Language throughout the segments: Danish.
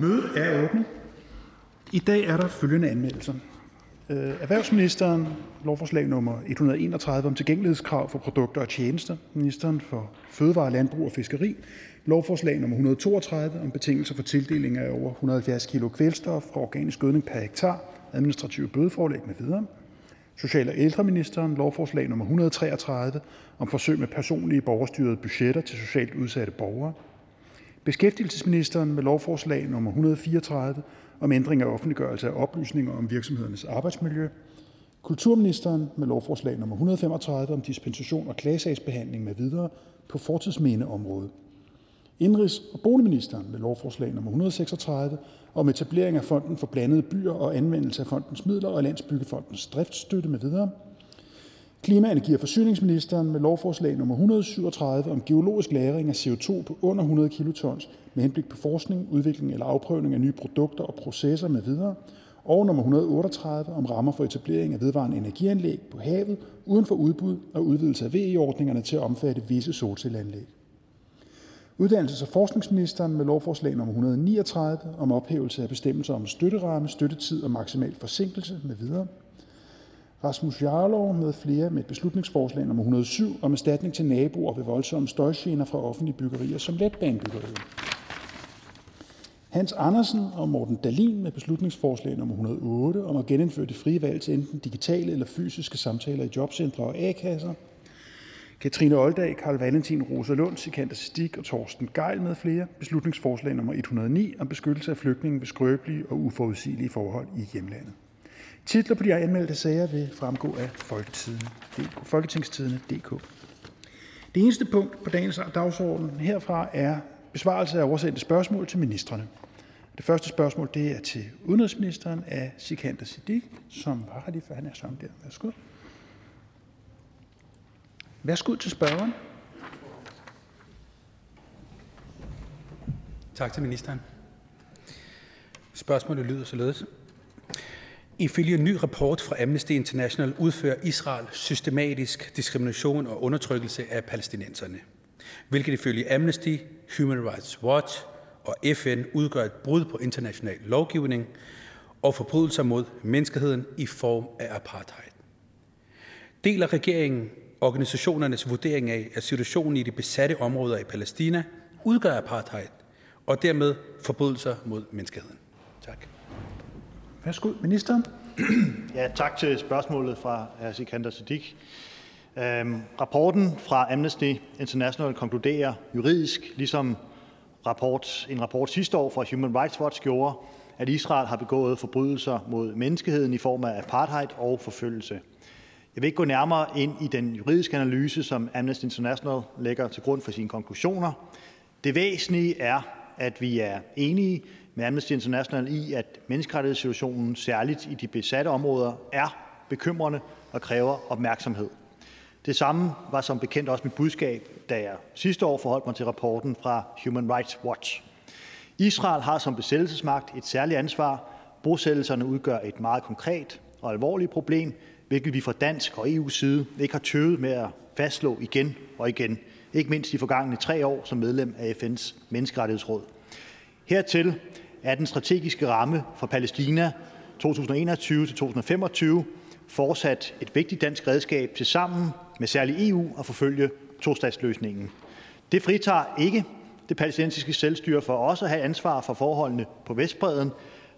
Mødet er åbnet. I dag er der følgende anmeldelser. Øh, erhvervsministeren, lovforslag nummer 131 om tilgængelighedskrav for produkter og tjenester. Ministeren for Fødevare, Landbrug og Fiskeri, lovforslag nummer 132 om betingelser for tildeling af over 170 kg kvælstof fra organisk gødning per hektar, administrative bødeforlæg med videre. Social- og ældreministeren, lovforslag nummer 133 om forsøg med personlige borgerstyrede budgetter til socialt udsatte borgere. Beskæftigelsesministeren med lovforslag nummer 134 om ændring af offentliggørelse af oplysninger om virksomhedernes arbejdsmiljø. Kulturministeren med lovforslag nummer 135 om dispensation og klagesagsbehandling med videre på fortidsmindeområdet. Indrigs- og boligministeren med lovforslag nummer 136 om etablering af Fonden for Blandede Byer og anvendelse af fondens midler og Landsbyggefondens driftsstøtte med videre. Klima-, energi- og forsyningsministeren med lovforslag nummer 137 om geologisk lagring af CO2 på under 100 kilotons med henblik på forskning, udvikling eller afprøvning af nye produkter og processer med videre, og nummer 138 om rammer for etablering af vedvarende energianlæg på havet uden for udbud og udvidelse af VE-ordningerne til at omfatte visse solcelleanlæg. Uddannelses- og forskningsministeren med lovforslag nummer 139 om ophævelse af bestemmelser om støtteramme, støttetid og maksimal forsinkelse med videre. Rasmus Jarlov med flere med et beslutningsforslag nummer 107 om erstatning til naboer ved voldsomme støjgener fra offentlige byggerier som letbanebyggeriet. Hans Andersen og Morten Dalin med beslutningsforslag nummer 108 om at genindføre det frie valg til enten digitale eller fysiske samtaler i jobcentre og A-kasser. Katrine Oldag, Karl Valentin, Rosa Lund, Sikander Stig og Torsten Geil med flere. Beslutningsforslag nummer 109 om beskyttelse af flygtninge ved skrøbelige og uforudsigelige forhold i hjemlandet. Titler på de anmeldte sager vil fremgå af Folketingstidene.dk. Det eneste punkt på dagens dagsorden herfra er besvarelse af oversendte spørgsmål til ministerne. Det første spørgsmål det er til udenrigsministeren af Sikander Siddiq, som var her lige før han er sammen der. Værsgo. Værsgo til spørgeren. Tak til ministeren. Spørgsmålet lyder således. Ifølge en ny rapport fra Amnesty International udfører Israel systematisk diskrimination og undertrykkelse af palæstinenserne, hvilket ifølge Amnesty, Human Rights Watch og FN udgør et brud på international lovgivning og forbrydelser mod menneskeheden i form af apartheid. Deler regeringen organisationernes vurdering af, at situationen i de besatte områder i Palæstina udgør apartheid og dermed forbrydelser mod menneskeheden? Værsgo. Ja, tak til spørgsmålet fra hr. Sikander Siddiq. Øhm, rapporten fra Amnesty International konkluderer juridisk, ligesom rapport, en rapport sidste år fra Human Rights Watch gjorde, at Israel har begået forbrydelser mod menneskeheden i form af apartheid og forfølgelse. Jeg vil ikke gå nærmere ind i den juridiske analyse, som Amnesty International lægger til grund for sine konklusioner. Det væsentlige er, at vi er enige med Amnesty International i, at menneskerettighedssituationen særligt i de besatte områder er bekymrende og kræver opmærksomhed. Det samme var som bekendt også mit budskab, da jeg sidste år forholdt mig til rapporten fra Human Rights Watch. Israel har som besættelsesmagt et særligt ansvar. Bosættelserne udgør et meget konkret og alvorligt problem, hvilket vi fra dansk og EU's side ikke har tøvet med at fastslå igen og igen, ikke mindst de forgangne tre år som medlem af FN's Menneskerettighedsråd. Hertil af den strategiske ramme for Palæstina 2021-2025 fortsat et vigtigt dansk redskab til sammen med særlig EU at forfølge tostatsløsningen. Det fritager ikke det palæstinensiske selvstyre for også at have ansvar for forholdene på Vestbreden.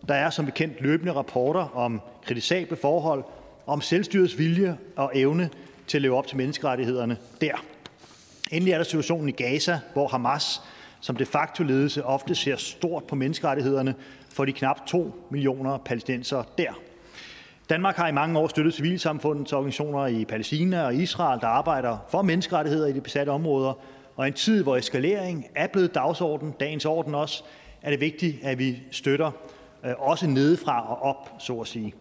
Der er som bekendt løbende rapporter om kritisable forhold, om selvstyrets vilje og evne til at leve op til menneskerettighederne der. Endelig er der situationen i Gaza, hvor Hamas som de facto ledelse ofte ser stort på menneskerettighederne for de knap 2 millioner palæstinensere der. Danmark har i mange år støttet civilsamfundets organisationer i Palæstina og Israel, der arbejder for menneskerettigheder i de besatte områder. Og i en tid, hvor eskalering er blevet dagsorden, dagens orden også, er det vigtigt, at vi støtter øh, også nedefra og op, så at sige.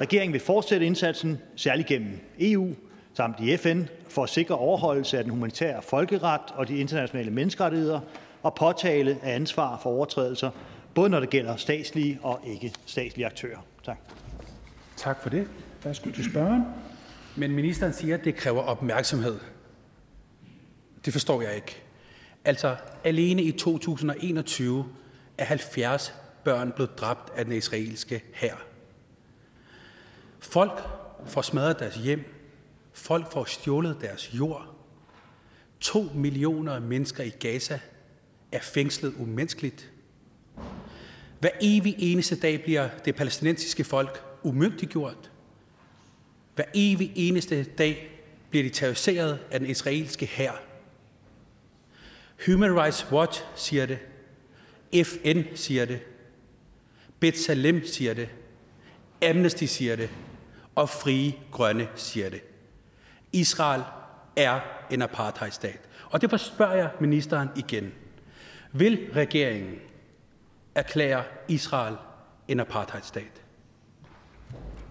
Regeringen vil fortsætte indsatsen, særligt gennem EU samt i FN, for at sikre overholdelse af den humanitære folkeret og de internationale menneskerettigheder og påtale af ansvar for overtrædelser, både når det gælder statslige og ikke-statslige aktører. Tak. Tak for det. Værsgo til spørgeren. Men ministeren siger, at det kræver opmærksomhed. Det forstår jeg ikke. Altså, alene i 2021 er 70 børn blev dræbt af den israelske hær. Folk får smadret deres hjem. Folk får stjålet deres jord. To millioner mennesker i Gaza er fængslet umenneskeligt. Hver evig eneste dag bliver det palæstinensiske folk umyndiggjort. Hver evig eneste dag bliver de terroriseret af den israelske hær. Human Rights Watch siger det. FN siger det. Betsalem siger det. Amnesty siger det. Og Frie Grønne siger det. Israel er en apartheidstat. Og derfor spørger jeg ministeren igen. Vil regeringen erklære Israel en apartheidstat?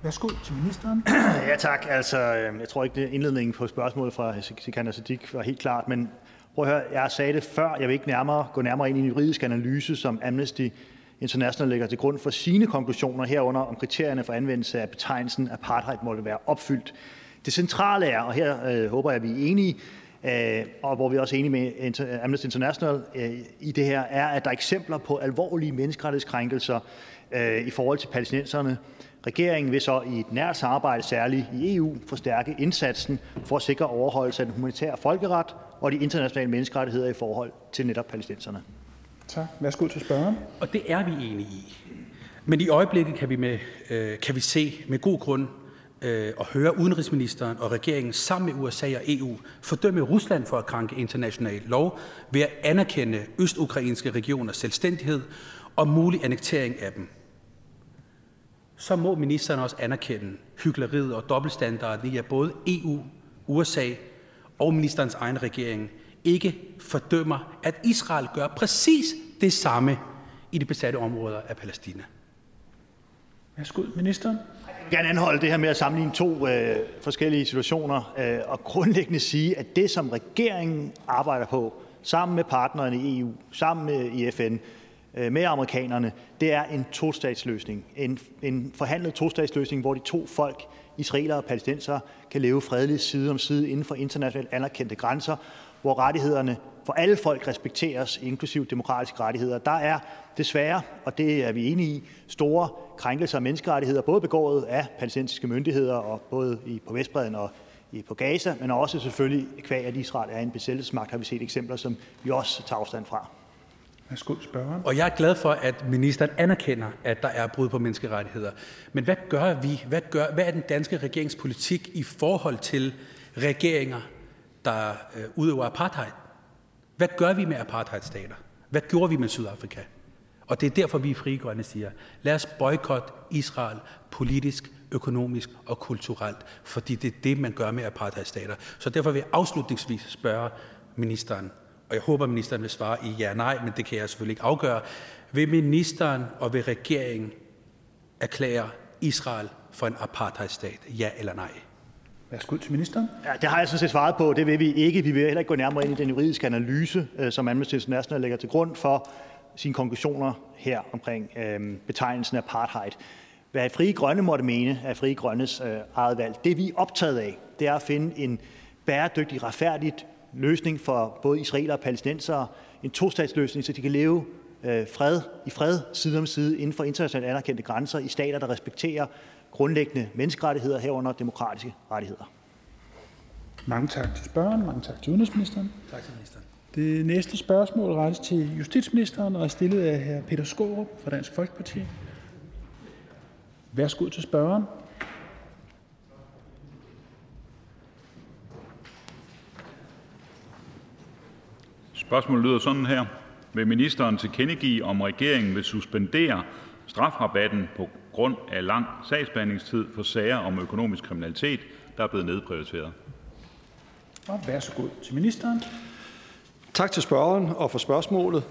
Værsgo til ministeren. Ja, tak. Altså, øhm, jeg tror ikke, at indledningen på spørgsmålet fra Sikander Siddiq var helt klart, men prøv at høre, jeg sagde det før, jeg vil ikke nærmere, gå nærmere ind i en juridisk analyse, som Amnesty International lægger til grund for sine konklusioner herunder, om kriterierne for anvendelse af betegnelsen apartheid måtte være opfyldt. Det centrale er, og her øh, håber jeg, at vi er enige, og hvor vi også er enige med Amnesty International øh, i det her, er, at der er eksempler på alvorlige menneskerettighedskrænkelser øh, i forhold til palæstinenserne. Regeringen vil så i et nært samarbejde, særligt i EU, forstærke indsatsen for at sikre overholdelse af den humanitære folkeret og de internationale menneskerettigheder i forhold til netop palæstinenserne. Tak. Værsgo til spørgeren. Og det er vi enige i. Men i øjeblikket kan vi, med, øh, kan vi se med god grund øh, og høre udenrigsministeren og regeringen sammen med USA og EU fordømme Rusland for at krænke international lov ved at anerkende østukrainske regioners selvstændighed og mulig annektering af dem. Så må ministeren også anerkende hyggeleriet og dobbeltstandarden i, at både EU, USA og ministerens egen regering ikke fordømmer, at Israel gør præcis det samme i de besatte områder af Palæstina. Værsgo, ministeren. Jeg gerne anholde det her med at sammenligne to øh, forskellige situationer øh, og grundlæggende sige, at det, som regeringen arbejder på sammen med partnerne i EU, sammen med i FN, øh, med amerikanerne, det er en tostatsløsning. En, en forhandlet tostatsløsning, hvor de to folk, israelere og palæstinenser, kan leve fredeligt side om side inden for internationalt anerkendte grænser, hvor rettighederne for alle folk respekteres, inklusiv demokratiske rettigheder. Der er desværre, og det er vi enige i, store krænkelser af menneskerettigheder, både begået af palæstinensiske myndigheder og både i, på Vestbreden og i, på Gaza, men også selvfølgelig kvæg, at Israel er en besættelsesmagt, har vi set eksempler, som vi også tager afstand fra. Og jeg er glad for, at ministeren anerkender, at der er brud på menneskerettigheder. Men hvad gør vi? Hvad, gør, hvad er den danske regeringspolitik i forhold til regeringer, der øh, udøver apartheid? Hvad gør vi med apartheidstater? Hvad gjorde vi med Sydafrika? Og det er derfor, vi i Frie Grønne siger, lad os boykotte Israel politisk, økonomisk og kulturelt, fordi det er det, man gør med apartheidstater. Så derfor vil jeg afslutningsvis spørge ministeren, og jeg håber, ministeren vil svare i ja nej, men det kan jeg selvfølgelig ikke afgøre. Vil ministeren og vil regeringen erklære Israel for en apartheidstat? Ja eller nej? Værsgo til ministeren. Ja, det har jeg sådan set svaret på. Det vil vi ikke. Vi vil heller ikke gå nærmere ind i den juridiske analyse, øh, som Amnesty International lægger til grund for sine konklusioner her omkring øh, betegnelsen apartheid. Hvad Frie Grønne måtte mene af Frie Grønnes øh, eget valg, det vi er optaget af, det er at finde en bæredygtig, retfærdigt løsning for både israelere og palæstinensere, en tostatsløsning, så de kan leve øh, fred, i fred side om side inden for internationalt anerkendte grænser i stater, der respekterer grundlæggende menneskerettigheder herunder demokratiske rettigheder. Mange tak til spørgeren. Mange tak til udenrigsministeren. Tak til ministeren. Det næste spørgsmål rettes til justitsministeren og er stillet af hr. Peter Skårup fra Dansk Folkeparti. Værsgo til spørgeren. Spørgsmålet lyder sådan her. Vil ministeren tilkendegive, om regeringen vil suspendere strafrabatten på grund af lang sagsbehandlingstid for sager om økonomisk kriminalitet, der er blevet nedprioriteret? Og værsgo til ministeren. Tak til spørgeren og for spørgsmålet.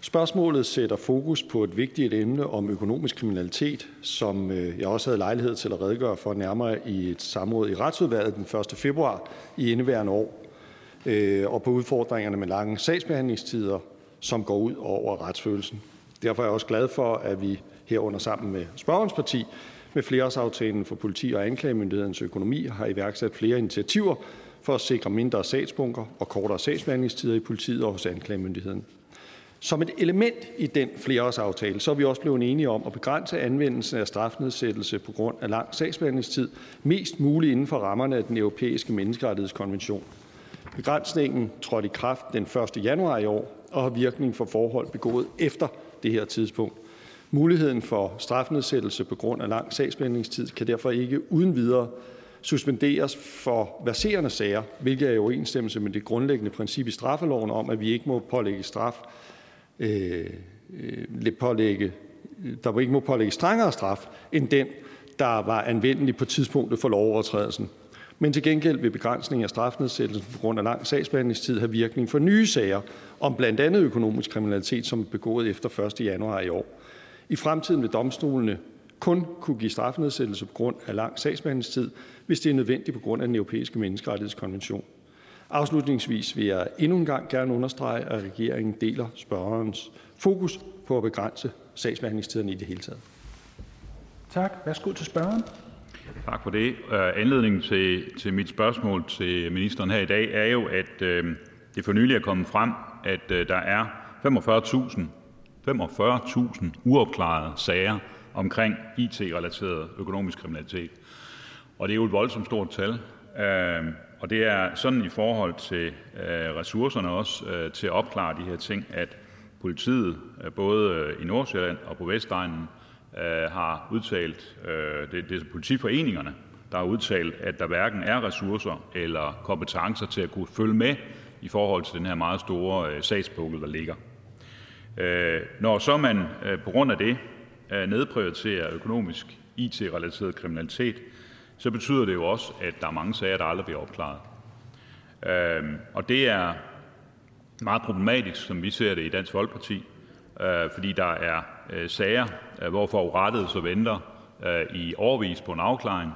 Spørgsmålet sætter fokus på et vigtigt emne om økonomisk kriminalitet, som øh, jeg også havde lejlighed til at redegøre for nærmere i et samråd i Retsudvalget den 1. februar i indeværende år, øh, og på udfordringerne med lange sagsbehandlingstider, som går ud over retsfølelsen. Derfor er jeg også glad for, at vi herunder sammen med spørgerens parti med flereårsaftalen for politi og anklagemyndighedens økonomi har iværksat flere initiativer for at sikre mindre sagsbunker og kortere sagsbehandlingstider i politiet og hos anklagemyndigheden. Som et element i den flerårsaftale så er vi også blevet enige om at begrænse anvendelsen af strafnedsættelse på grund af lang sagsbehandlingstid mest muligt inden for rammerne af den europæiske menneskerettighedskonvention. Begrænsningen trådte i kraft den 1. januar i år og har virkning for forhold begået efter det her tidspunkt. Muligheden for strafnedsættelse på grund af lang sagsbehandlingstid kan derfor ikke uden videre suspenderes for verserende sager, hvilket er i overensstemmelse med det grundlæggende princip i straffeloven om, at vi ikke må pålægge straf, øh, øh pålægge, der ikke må pålægge strengere straf end den, der var anvendelig på tidspunktet for lovovertrædelsen. Men til gengæld vil begrænsning af strafnedsættelsen på grund af lang sagsbehandlingstid have virkning for nye sager om blandt andet økonomisk kriminalitet, som er begået efter 1. januar i år. I fremtiden vil domstolene kun kunne give strafnedsættelse på grund af lang sagsbehandlingstid, hvis det er nødvendigt på grund af den europæiske menneskerettighedskonvention. Afslutningsvis vil jeg endnu en gang gerne understrege, at regeringen deler spørgerens fokus på at begrænse sagsbehandlingstiderne i det hele taget. Tak. Værsgo til spørgeren. Tak for det. Øh, anledningen til, til mit spørgsmål til ministeren her i dag er jo, at øh, det for nylig er kommet frem, at øh, der er 45.000 45.000 uopklarede sager omkring IT-relateret økonomisk kriminalitet. Og det er jo et voldsomt stort tal. Øhm, og det er sådan i forhold til øh, ressourcerne også øh, til at opklare de her ting, at politiet øh, både i Nordsjælland og på Vestegnen har udtalt, det, det er politiforeningerne, der har udtalt, at der hverken er ressourcer eller kompetencer til at kunne følge med i forhold til den her meget store sagspukkel, der ligger. Når så man på grund af det nedprioriterer økonomisk IT-relateret kriminalitet, så betyder det jo også, at der er mange sager, der aldrig bliver opklaret. Øhm, og det er meget problematisk, som vi ser det i Dansk Folkeparti, øh, fordi der er øh, sager, øh, hvor forurettede så venter øh, i årvis på en afklaring.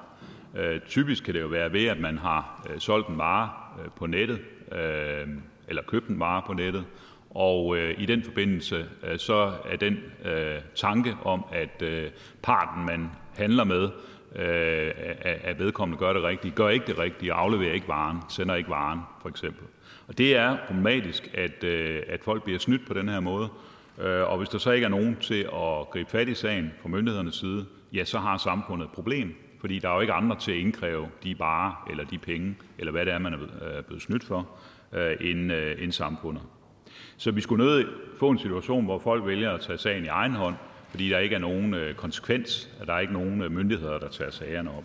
Øh, typisk kan det jo være ved, at man har øh, solgt en vare på nettet, eller købt en vare på nettet, og i den forbindelse så er den tanke om, at parten, man handler med, Øh, at vedkommende gør det rigtige, gør ikke det rigtige, afleverer ikke varen, sender ikke varen for eksempel. Og det er problematisk, at, øh, at folk bliver snydt på den her måde. Øh, og hvis der så ikke er nogen til at gribe fat i sagen fra myndighedernes side, ja, så har samfundet et problem, fordi der er jo ikke andre til at indkræve de varer eller de penge, eller hvad det er, man er blevet snydt for, øh, end, øh, end samfundet. Så vi skulle nødt få en situation, hvor folk vælger at tage sagen i egen hånd, fordi der ikke er nogen øh, konsekvens, at der er ikke nogen øh, myndigheder, der tager sagerne op.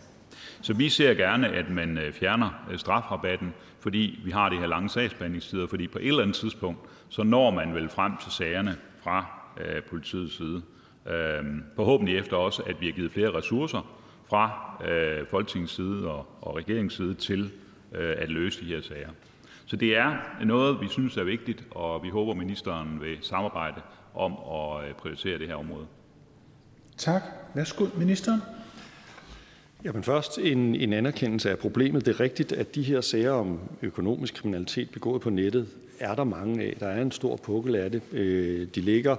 Så vi ser gerne, at man øh, fjerner strafrabatten, fordi vi har de her lange sagsbehandlingstider, fordi på et eller andet tidspunkt, så når man vel frem til sagerne fra politiets side. Øh, forhåbentlig efter også, at vi har givet flere ressourcer fra Folketingets side og regeringens side til at løse de her sager. Så det er noget, vi synes er vigtigt, og vi håber, ministeren vil samarbejde om at øh, prioritere det her område. Tak. Værsgo, ministeren. Jamen først en, en anerkendelse af problemet. Det er rigtigt, at de her sager om økonomisk kriminalitet begået på nettet, er der mange af. Der er en stor pukkel af det. Øh, de ligger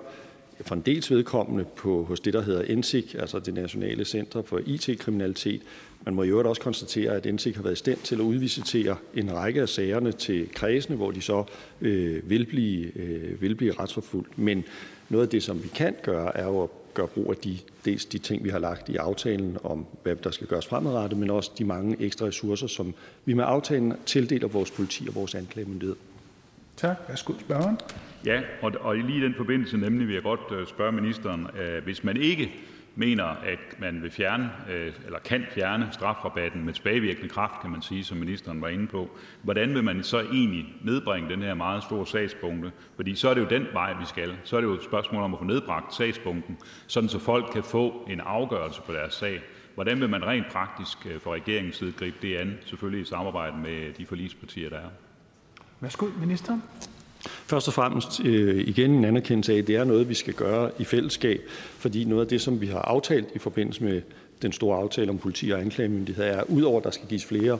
for en dels vedkommende på, hos det, der hedder NSIC, altså det Nationale Center for IT-kriminalitet. Man må i øvrigt også konstatere, at NSIC har været i stand til at udvisitere en række af sagerne til kredsene, hvor de så øh, vil, blive, øh, vil blive retsforfulgt. Men noget af det, som vi kan gøre, er jo at gøre brug af de, dels de ting, vi har lagt i aftalen om, hvad der skal gøres fremadrettet, men også de mange ekstra ressourcer, som vi med aftalen tildeler vores politi og vores anklagemyndighed. Tak. Værsgo, spørgeren. Ja, og, og lige i den forbindelse nemlig vil jeg godt øh, spørge ministeren, øh, hvis man ikke mener, at man vil fjerne øh, eller kan fjerne strafrabatten med tilbagevirkende kraft, kan man sige, som ministeren var inde på, hvordan vil man så egentlig nedbringe den her meget store sagspunkte? Fordi så er det jo den vej, vi skal. Så er det jo et spørgsmål om at få nedbragt sagspunkten, sådan så folk kan få en afgørelse på deres sag. Hvordan vil man rent praktisk øh, fra regeringens side gribe det an, selvfølgelig i samarbejde med de forligspartier, der er? Værsgo, minister. Først og fremmest øh, igen en anerkendelse af, at det er noget, vi skal gøre i fællesskab, fordi noget af det, som vi har aftalt i forbindelse med den store aftale om politi og anklagemyndighed, er, udover at der skal gives flere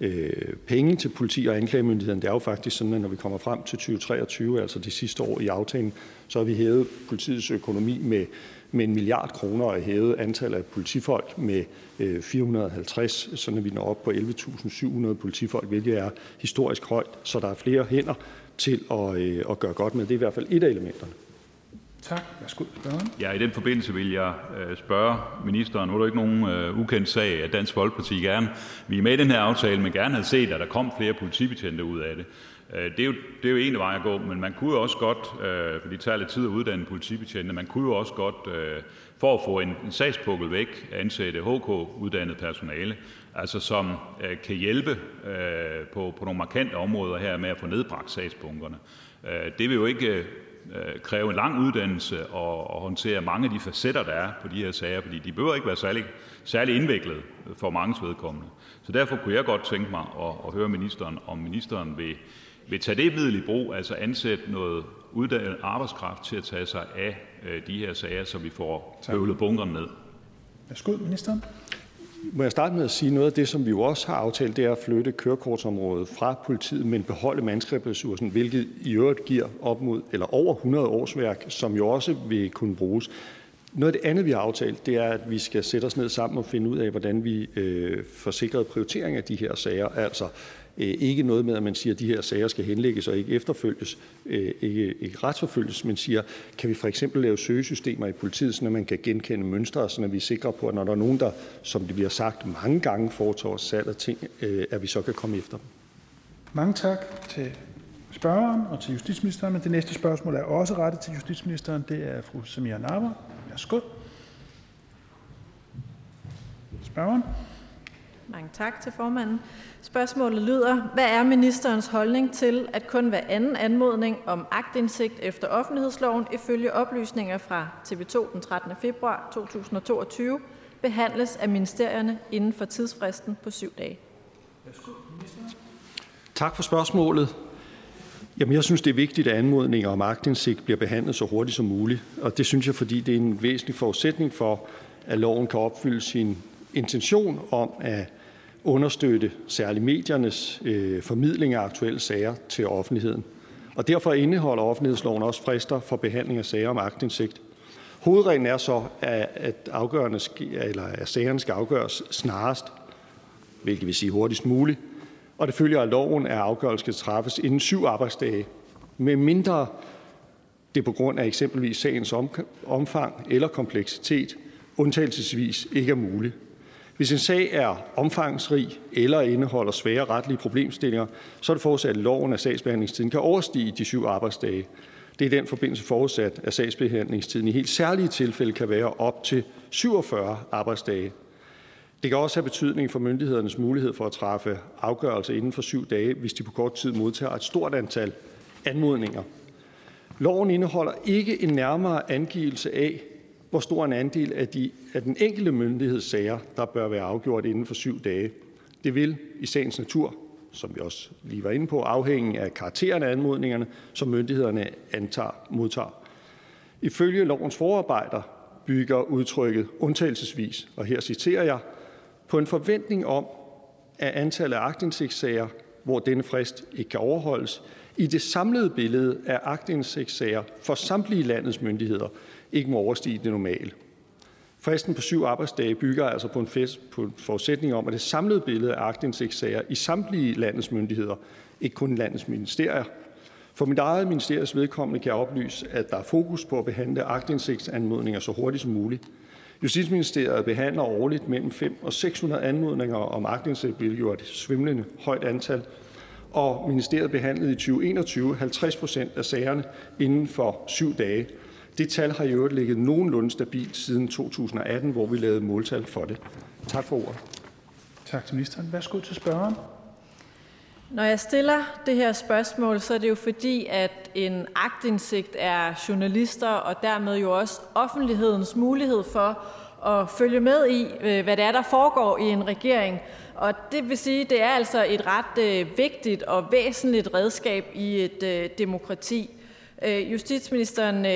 øh, penge til politi og anklagemyndigheden. Det er jo faktisk sådan, at når vi kommer frem til 2023, altså det sidste år i aftalen, så har vi hævet politiets økonomi med med en milliard kroner og hævet antallet af politifolk med øh, 450, sådan at vi når op på 11.700 politifolk, hvilket er historisk højt. Så der er flere hænder til at, øh, at gøre godt med. Det er i hvert fald et af elementerne. Tak. Værsgo, spørgeren. Ja, i den forbindelse vil jeg øh, spørge ministeren. Nu er der ikke nogen uh, ukendt sag, at Dansk Folkeparti gerne, vi er med i den her aftale, men gerne havde set, at der kom flere politibetjente ud af det. Øh, det er jo det er jo en vej at gå, men man kunne jo også godt, øh, for det tager lidt tid at uddanne politibetjente, man kunne jo også godt øh, for at få en sagspukkel væk ansætte HK-uddannet personale, altså som kan hjælpe på på nogle markante områder her med at få nedbragt sagspunkterne. Det vil jo ikke kræve en lang uddannelse og håndtere mange af de facetter, der er på de her sager, fordi de behøver ikke være særlig særlig indviklet for manges vedkommende. Så derfor kunne jeg godt tænke mig at høre ministeren, om ministeren vil vil tage det middel i brug, altså ansætte noget uddannet arbejdskraft til at tage sig af øh, de her sager, så vi får høvlet bunkerne ned. Værsgo, ministeren. Må jeg starte med at sige noget af det, som vi jo også har aftalt, det er at flytte kørekortsområdet fra politiet, men beholde mandskabsressourcen, hvilket i øvrigt giver op mod eller over 100 årsværk, som jo også vil kunne bruges. Noget af det andet, vi har aftalt, det er, at vi skal sætte os ned sammen og finde ud af, hvordan vi øh, får sikret prioritering af de her sager. Altså, Øh, ikke noget med, at man siger, at de her sager skal henlægges og ikke efterfølges, øh, ikke, ikke retsforfølges, men siger, kan vi for eksempel lave søgesystemer i politiet, så man kan genkende mønstre, så vi er sikre på, at når der er nogen, der, som det bliver sagt mange gange, foretager salg af ting, øh, at vi så kan komme efter dem. Mange tak til spørgeren og til justitsministeren. Men det næste spørgsmål er også rettet til justitsministeren. Det er fru Samia Narva. Værsgo. Spørgeren. Mange tak til formanden. Spørgsmålet lyder: Hvad er ministerens holdning til, at kun hver anden anmodning om aktindsigt efter offentlighedsloven ifølge oplysninger fra TV2 den 13. februar 2022 behandles af ministerierne inden for tidsfristen på syv dage? Tak for spørgsmålet. Jamen, jeg synes, det er vigtigt, at anmodninger om aktindsigt bliver behandlet så hurtigt som muligt. Og det synes jeg, fordi det er en væsentlig forudsætning for, at loven kan opfylde sin intention om at understøtte særligt mediernes øh, formidling af aktuelle sager til offentligheden. Og derfor indeholder offentlighedsloven også frister for behandling af sager om aktindsigt. Hovedreglen er så, at, afgørende, eller at sagerne skal afgøres snarest, hvilket vil sige hurtigst muligt, og det følger af loven, at afgørelsen skal træffes inden syv arbejdsdage, med mindre det på grund af eksempelvis sagens omfang eller kompleksitet undtagelsesvis ikke er muligt. Hvis en sag er omfangsrig eller indeholder svære retlige problemstillinger, så er det forudsat i loven, at sagsbehandlingstiden kan overstige de syv arbejdsdage. Det er i den forbindelse forudsat, at sagsbehandlingstiden i helt særlige tilfælde kan være op til 47 arbejdsdage. Det kan også have betydning for myndighedernes mulighed for at træffe afgørelser inden for syv dage, hvis de på kort tid modtager et stort antal anmodninger. Loven indeholder ikke en nærmere angivelse af, hvor stor en andel af, de, af den enkelte myndigheds sager, der bør være afgjort inden for syv dage. Det vil i sagens natur, som vi også lige var inde på, afhænge af karakteren af anmodningerne, som myndighederne antager, modtager. Ifølge lovens forarbejder bygger udtrykket undtagelsesvis, og her citerer jeg, på en forventning om, at antallet af aktindsigtssager, hvor denne frist ikke kan overholdes, i det samlede billede af aktindsigtssager for samtlige landets myndigheder ikke må overstige det normale. Fristen på syv arbejdsdage bygger altså på en, fest, på en forudsætning om, at det samlede billede af aktindsigtssager i samtlige landets myndigheder, ikke kun landets ministerier. For mit eget ministeriets vedkommende kan jeg oplyse, at der er fokus på at behandle aktindsigtsanmodninger så hurtigt som muligt. Justitsministeriet behandler årligt mellem 5 og 600 anmodninger om aktindsigt, hvilket jo er et svimlende højt antal, og ministeriet behandlede i 2021 50 procent af sagerne inden for syv dage. Det tal har i øvrigt ligget nogenlunde stabilt siden 2018, hvor vi lavede måltal for det. Tak for ordet. Tak til ministeren. Værsgo til spørgeren. Når jeg stiller det her spørgsmål, så er det jo fordi, at en agtindsigt er journalister og dermed jo også offentlighedens mulighed for at følge med i, øh, hvad det er, der foregår i en regering. Og det vil sige, det er altså et ret øh, vigtigt og væsentligt redskab i et øh, demokrati. Justitsministeren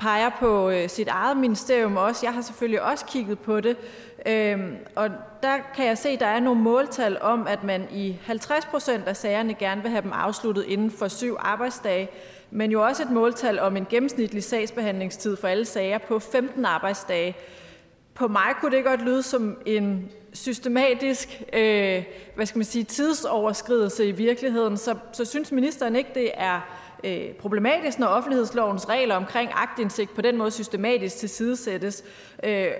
peger på øh, sit eget ministerium også. Jeg har selvfølgelig også kigget på det. Øhm, og der kan jeg se, at der er nogle måltal om, at man i 50 procent af sagerne gerne vil have dem afsluttet inden for syv arbejdsdage, men jo også et måltal om en gennemsnitlig sagsbehandlingstid for alle sager på 15 arbejdsdage. På mig kunne det godt lyde som en systematisk øh, hvad skal man sige, tidsoverskridelse i virkeligheden. Så, så synes ministeren ikke, det er øh, problematisk, når offentlighedslovens regler omkring agtindsigt på den måde systematisk tilsidesættes? Øh,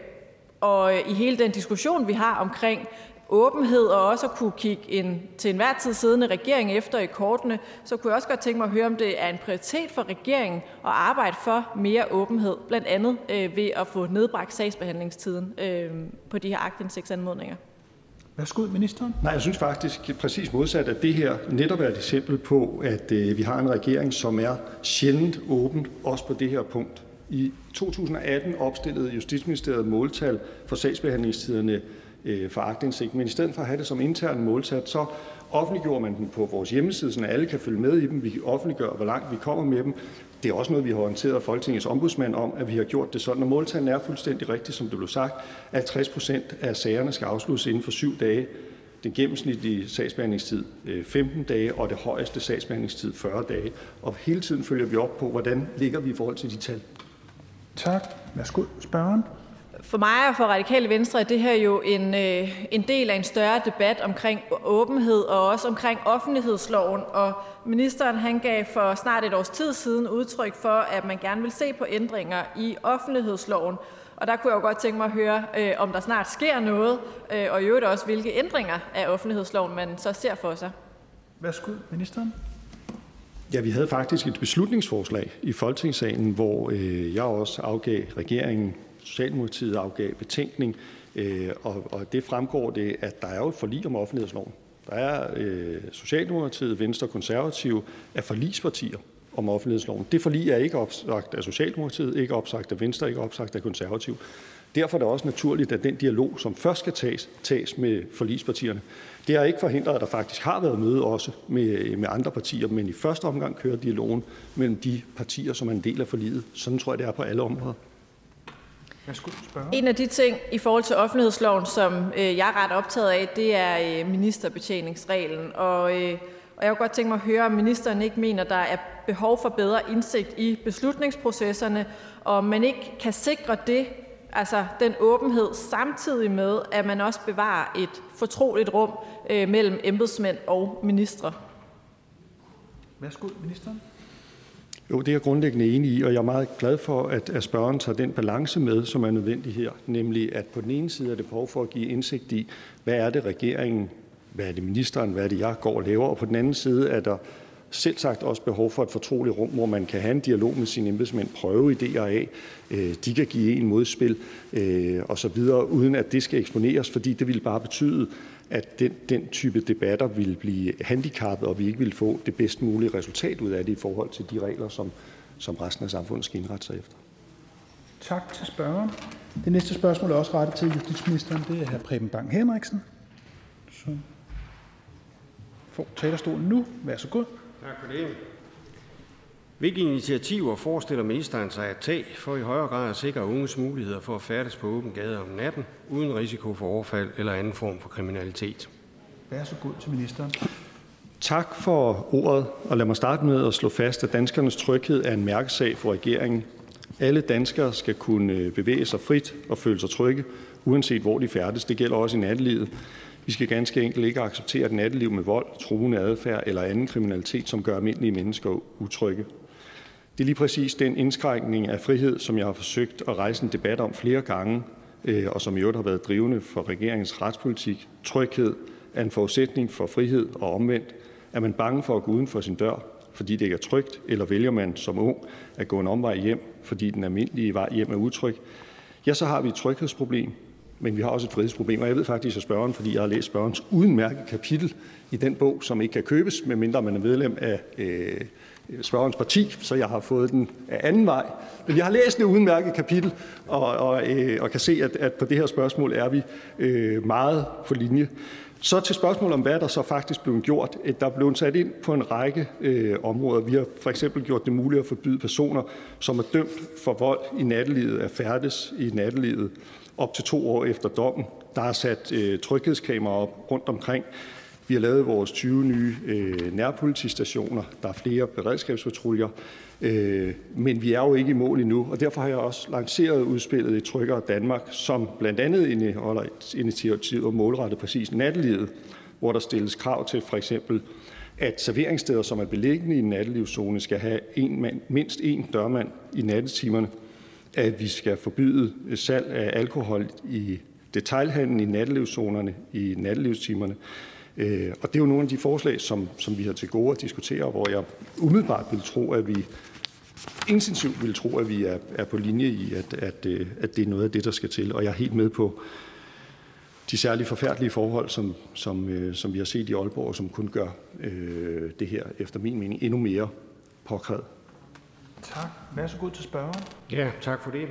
og i hele den diskussion, vi har omkring åbenhed og også at kunne kigge en til enhver tid siddende regering efter i kortene, så kunne jeg også godt tænke mig at høre, om det er en prioritet for regeringen at arbejde for mere åbenhed, blandt andet øh, ved at få nedbragt sagsbehandlingstiden øh, på de her aktindsigtsanmodninger. Værsgo, ministeren. Nej, jeg synes faktisk præcis modsat, at det her netop er et eksempel på, at øh, vi har en regering, som er sjældent åben, også på det her punkt. I 2018 opstillede Justitsministeriet måltal for sagsbehandlingstiderne øh, for aktindsigt, men i stedet for at have det som intern måltal så offentliggjorde man dem på vores hjemmeside, så alle kan følge med i dem. Vi offentliggør, hvor langt vi kommer med dem. Det er også noget, vi har orienteret Folketingets ombudsmand om, at vi har gjort det sådan. Og måltallene er fuldstændig rigtigt, som det blev sagt, at 60 procent af sagerne skal afsluttes inden for syv dage. Den gennemsnitlige sagsbehandlingstid øh, 15 dage, og det højeste sagsbehandlingstid 40 dage. Og hele tiden følger vi op på, hvordan ligger vi i forhold til de tal. Tak. Værsgo, spørgeren. For mig og for Radikale Venstre er det her jo en, øh, en del af en større debat omkring åbenhed og også omkring offentlighedsloven. Og ministeren han gav for snart et års tid siden udtryk for, at man gerne vil se på ændringer i offentlighedsloven. Og der kunne jeg jo godt tænke mig at høre, øh, om der snart sker noget, øh, og i øvrigt også, hvilke ændringer af offentlighedsloven man så ser for sig. Værsgo, ministeren. Ja, vi havde faktisk et beslutningsforslag i Folketingssalen, hvor øh, jeg også afgav regeringen Socialdemokratiet afgav betænkning, øh, og det fremgår det, at der er jo et forlig om offentlighedsloven. Der er øh, Socialdemokratiet, Venstre og Konservative er forligspartier om offentlighedsloven. Det forlig er ikke opsagt af Socialdemokratiet, ikke opsagt af Venstre, ikke opsagt af Konservative. Derfor er det også naturligt, at den dialog, som først skal tages, tages med forligspartierne. Det har ikke forhindret, at der faktisk har været møde også med, øh, med andre partier, men i første omgang kører dialogen mellem de partier, som er en del af forliget. Sådan tror jeg, det er på alle områder. En af de ting i forhold til offentlighedsloven, som øh, jeg er ret optaget af, det er øh, ministerbetjeningsreglen. Og, øh, og jeg kunne godt tænke mig at høre, om ministeren ikke mener, der er behov for bedre indsigt i beslutningsprocesserne, og om man ikke kan sikre det, altså den åbenhed, samtidig med, at man også bevarer et fortroligt rum øh, mellem embedsmænd og ministre. Værsgo, ministeren. Jo, det er jeg grundlæggende enig i, og jeg er meget glad for, at, at spørgeren tager den balance med, som er nødvendig her. Nemlig, at på den ene side er det behov for at give indsigt i, hvad er det regeringen, hvad er det ministeren, hvad er det jeg går og laver, og på den anden side er der selv sagt også behov for et fortroligt rum, hvor man kan have en dialog med sine embedsmænd, prøve idéer af, øh, de kan give en modspil øh, osv., uden at det skal eksponeres, fordi det ville bare betyde, at den, den type debatter ville blive handicappet, og vi ikke ville få det bedst mulige resultat ud af det i forhold til de regler, som, som resten af samfundet skal indrette sig efter. Tak til spørgeren. Det næste spørgsmål er også rettet til justitsministeren. Det er hr. Preben Bang Henriksen, som får talerstolen nu. Vær så god. Tak for det. Hvilke initiativer forestiller ministeren sig at tage for i højere grad at sikre unges muligheder for at færdes på åben gade om natten, uden risiko for overfald eller anden form for kriminalitet? Vær så god til ministeren. Tak for ordet, og lad mig starte med at slå fast, at danskernes tryghed er en mærkesag for regeringen. Alle danskere skal kunne bevæge sig frit og føle sig trygge, uanset hvor de færdes. Det gælder også i nattelivet. Vi skal ganske enkelt ikke acceptere et natteliv med vold, truende adfærd eller anden kriminalitet, som gør almindelige mennesker utrygge. Det er lige præcis den indskrænkning af frihed, som jeg har forsøgt at rejse en debat om flere gange, øh, og som i øvrigt har været drivende for regeringens retspolitik. Tryghed er en forudsætning for frihed og omvendt. Er man bange for at gå uden for sin dør, fordi det ikke er trygt, eller vælger man som ung at gå en omvej hjem, fordi den almindelige vej hjem er utryg, ja, så har vi et tryghedsproblem, men vi har også et frihedsproblem. Og jeg ved faktisk, at spørgeren, fordi jeg har læst spørgens udmærket kapitel i den bog, som ikke kan købes, medmindre man er medlem af øh, spørgerens parti, så jeg har fået den af anden vej. Men jeg har læst det udmærket kapitel, og, og, øh, og kan se, at, at på det her spørgsmål er vi øh, meget på linje. Så til spørgsmålet om, hvad der så faktisk blev gjort. Øh, der blev sat ind på en række øh, områder. Vi har for eksempel gjort det muligt at forbyde personer, som er dømt for vold i nattelivet, at færdes i nattelivet op til to år efter dommen. Der er sat øh, tryghedskameraer op rundt omkring. Vi har lavet vores 20 nye øh, nærpolitistationer. Der er flere beredskabspatruljer. Øh, men vi er jo ikke i mål endnu, og derfor har jeg også lanceret udspillet i Tryggere Danmark, som blandt andet indeholder et initiativer målrettet præcis nattelivet, hvor der stilles krav til for eksempel, at serveringssteder, som er beliggende i en nattelivszone, skal have en mand, mindst én dørmand i nattetimerne, at vi skal forbyde salg af alkohol i detailhandlen i nattelivszonerne i nattelivstimerne, øh, og det er jo nogle af de forslag, som, som vi har til gode at diskutere, hvor jeg umiddelbart vil tro, at vi intensivt vil tro, at vi er, er på linje i, at, at, øh, at det er noget af det, der skal til. Og jeg er helt med på de særlige forfærdelige forhold, som, som, øh, som vi har set i Aalborg, som kun gør øh, det her, efter min mening, endnu mere påkrævet. Tak. Vær så god til spørgeren. Ja, tak for det.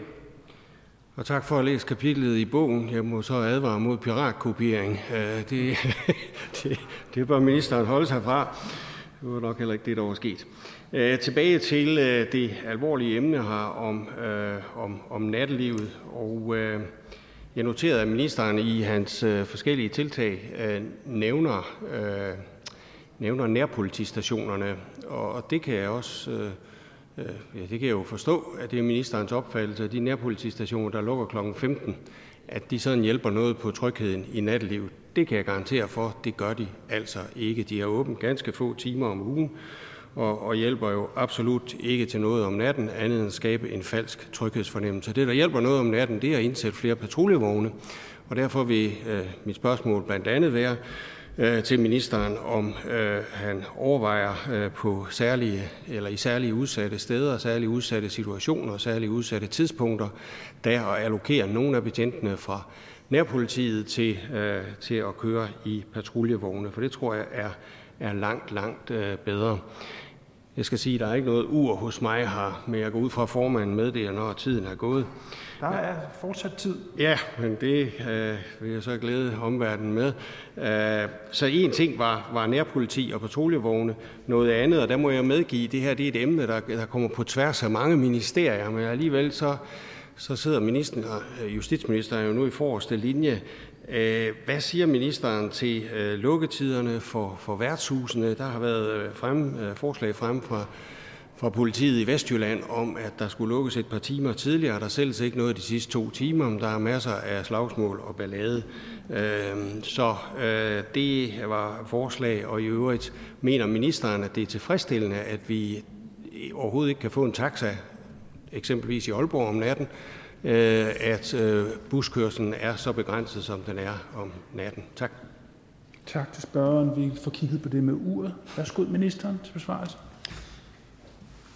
Og tak for at læse kapitlet i bogen. Jeg må så advare mod piratkopiering. Øh, det, det, det bør ministeren holde sig fra. Det var nok heller ikke det, der var sket. Øh, tilbage til øh, det alvorlige emne her om, øh, om, om nattelivet. Og øh, jeg noterede, at ministeren i hans forskellige tiltag nævner, nævner nærpolitistationerne. Og det kan jeg også Øh, Øh, ja, det kan jeg jo forstå, at det er ministerens opfattelse, at de nærpolitistationer, der lukker kl. 15, at de sådan hjælper noget på trygheden i nattelivet. Det kan jeg garantere for, det gør de altså ikke. De er åbent ganske få timer om ugen, og, og hjælper jo absolut ikke til noget om natten, andet end at skabe en falsk tryghedsfornemmelse. Det, der hjælper noget om natten, det er at indsætte flere patruljevogne, og derfor vil øh, mit spørgsmål blandt andet være, Øh, til ministeren, om øh, han overvejer øh, på særlige eller i særlige udsatte steder, særlige udsatte situationer og særlige udsatte tidspunkter, der at allokere nogle af betjentene fra nærpolitiet til, øh, til at køre i patruljevogne, for det tror jeg er, er langt, langt øh, bedre. Jeg skal sige, at der er ikke noget ur hos mig her, men jeg går ud fra formanden med det, når tiden er gået. Der er fortsat tid. Ja, men det øh, vil jeg så glæde omverdenen med. Øh, så en ting var, var nærpoliti og patruljevogne. Noget andet, og der må jeg medgive, det her det er et emne, der, der kommer på tværs af mange ministerier, men alligevel så, så sidder ministeren, øh, justitsministeren jo nu i forreste linje. Øh, hvad siger ministeren til øh, lukketiderne for, for værtshusene? Der har været øh, frem, øh, forslag frem fra fra politiet i Vestjylland om, at der skulle lukkes et par timer tidligere. Der sælges ikke noget de sidste to timer, men der er masser af slagsmål og ballade. Øhm, så øh, det var forslag, og i øvrigt mener ministeren, at det er tilfredsstillende, at vi overhovedet ikke kan få en taxa, eksempelvis i Aalborg om natten, øh, at øh, buskørselen er så begrænset, som den er om natten. Tak. Tak til spørgeren. Vi får kigget på det med uret. Værsgo, ministeren, til besvarelse.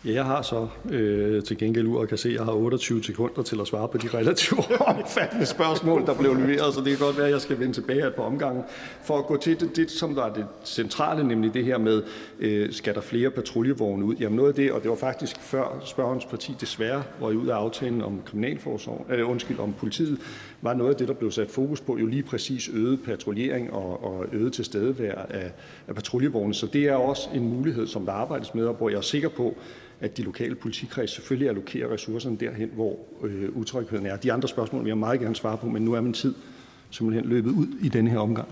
Ja, jeg har så øh, til gengæld ur og kan se, at jeg har 28 sekunder til at svare på de relativt omfattende spørgsmål, der blev leveret, så det kan godt være, at jeg skal vende tilbage på omgangen. for at gå til det, det som var det centrale, nemlig det her med, øh, skal der flere patruljevogne ud? Jamen noget af det, og det var faktisk før spørgerens parti desværre var ud af aftalen om kriminalforsorg, øh, undskyld, om politiet, var noget af det, der blev sat fokus på, jo lige præcis øget patruljering og, og øget tilstedevær af, af patruljevogne. Så det er også en mulighed, som der arbejdes med, og hvor jeg er sikker på, at de lokale politikreds selvfølgelig allokerer ressourcerne derhen, hvor øh, utrygheden er. De andre spørgsmål vil jeg meget gerne svare på, men nu er min tid simpelthen løbet ud i denne her omgang.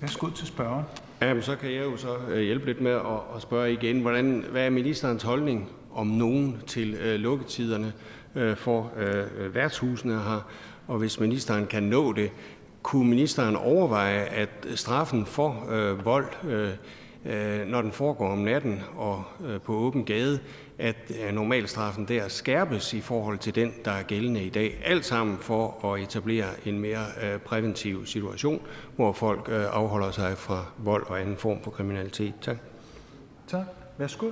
Værsgo til spørgeren. Jamen, så kan jeg jo så øh, hjælpe lidt med at, at spørge igen, hvordan, hvad er ministerens holdning om nogen til øh, lukketiderne øh, for øh, værtshusene her, og hvis ministeren kan nå det, kunne ministeren overveje, at straffen for øh, vold øh, Øh, når den foregår om natten og øh, på åben gade, at øh, normalstraffen der skærpes i forhold til den, der er gældende i dag. Alt sammen for at etablere en mere præventiv situation, hvor folk afholder sig fra vold og anden form for kriminalitet. Tak. Tak. Værsgo.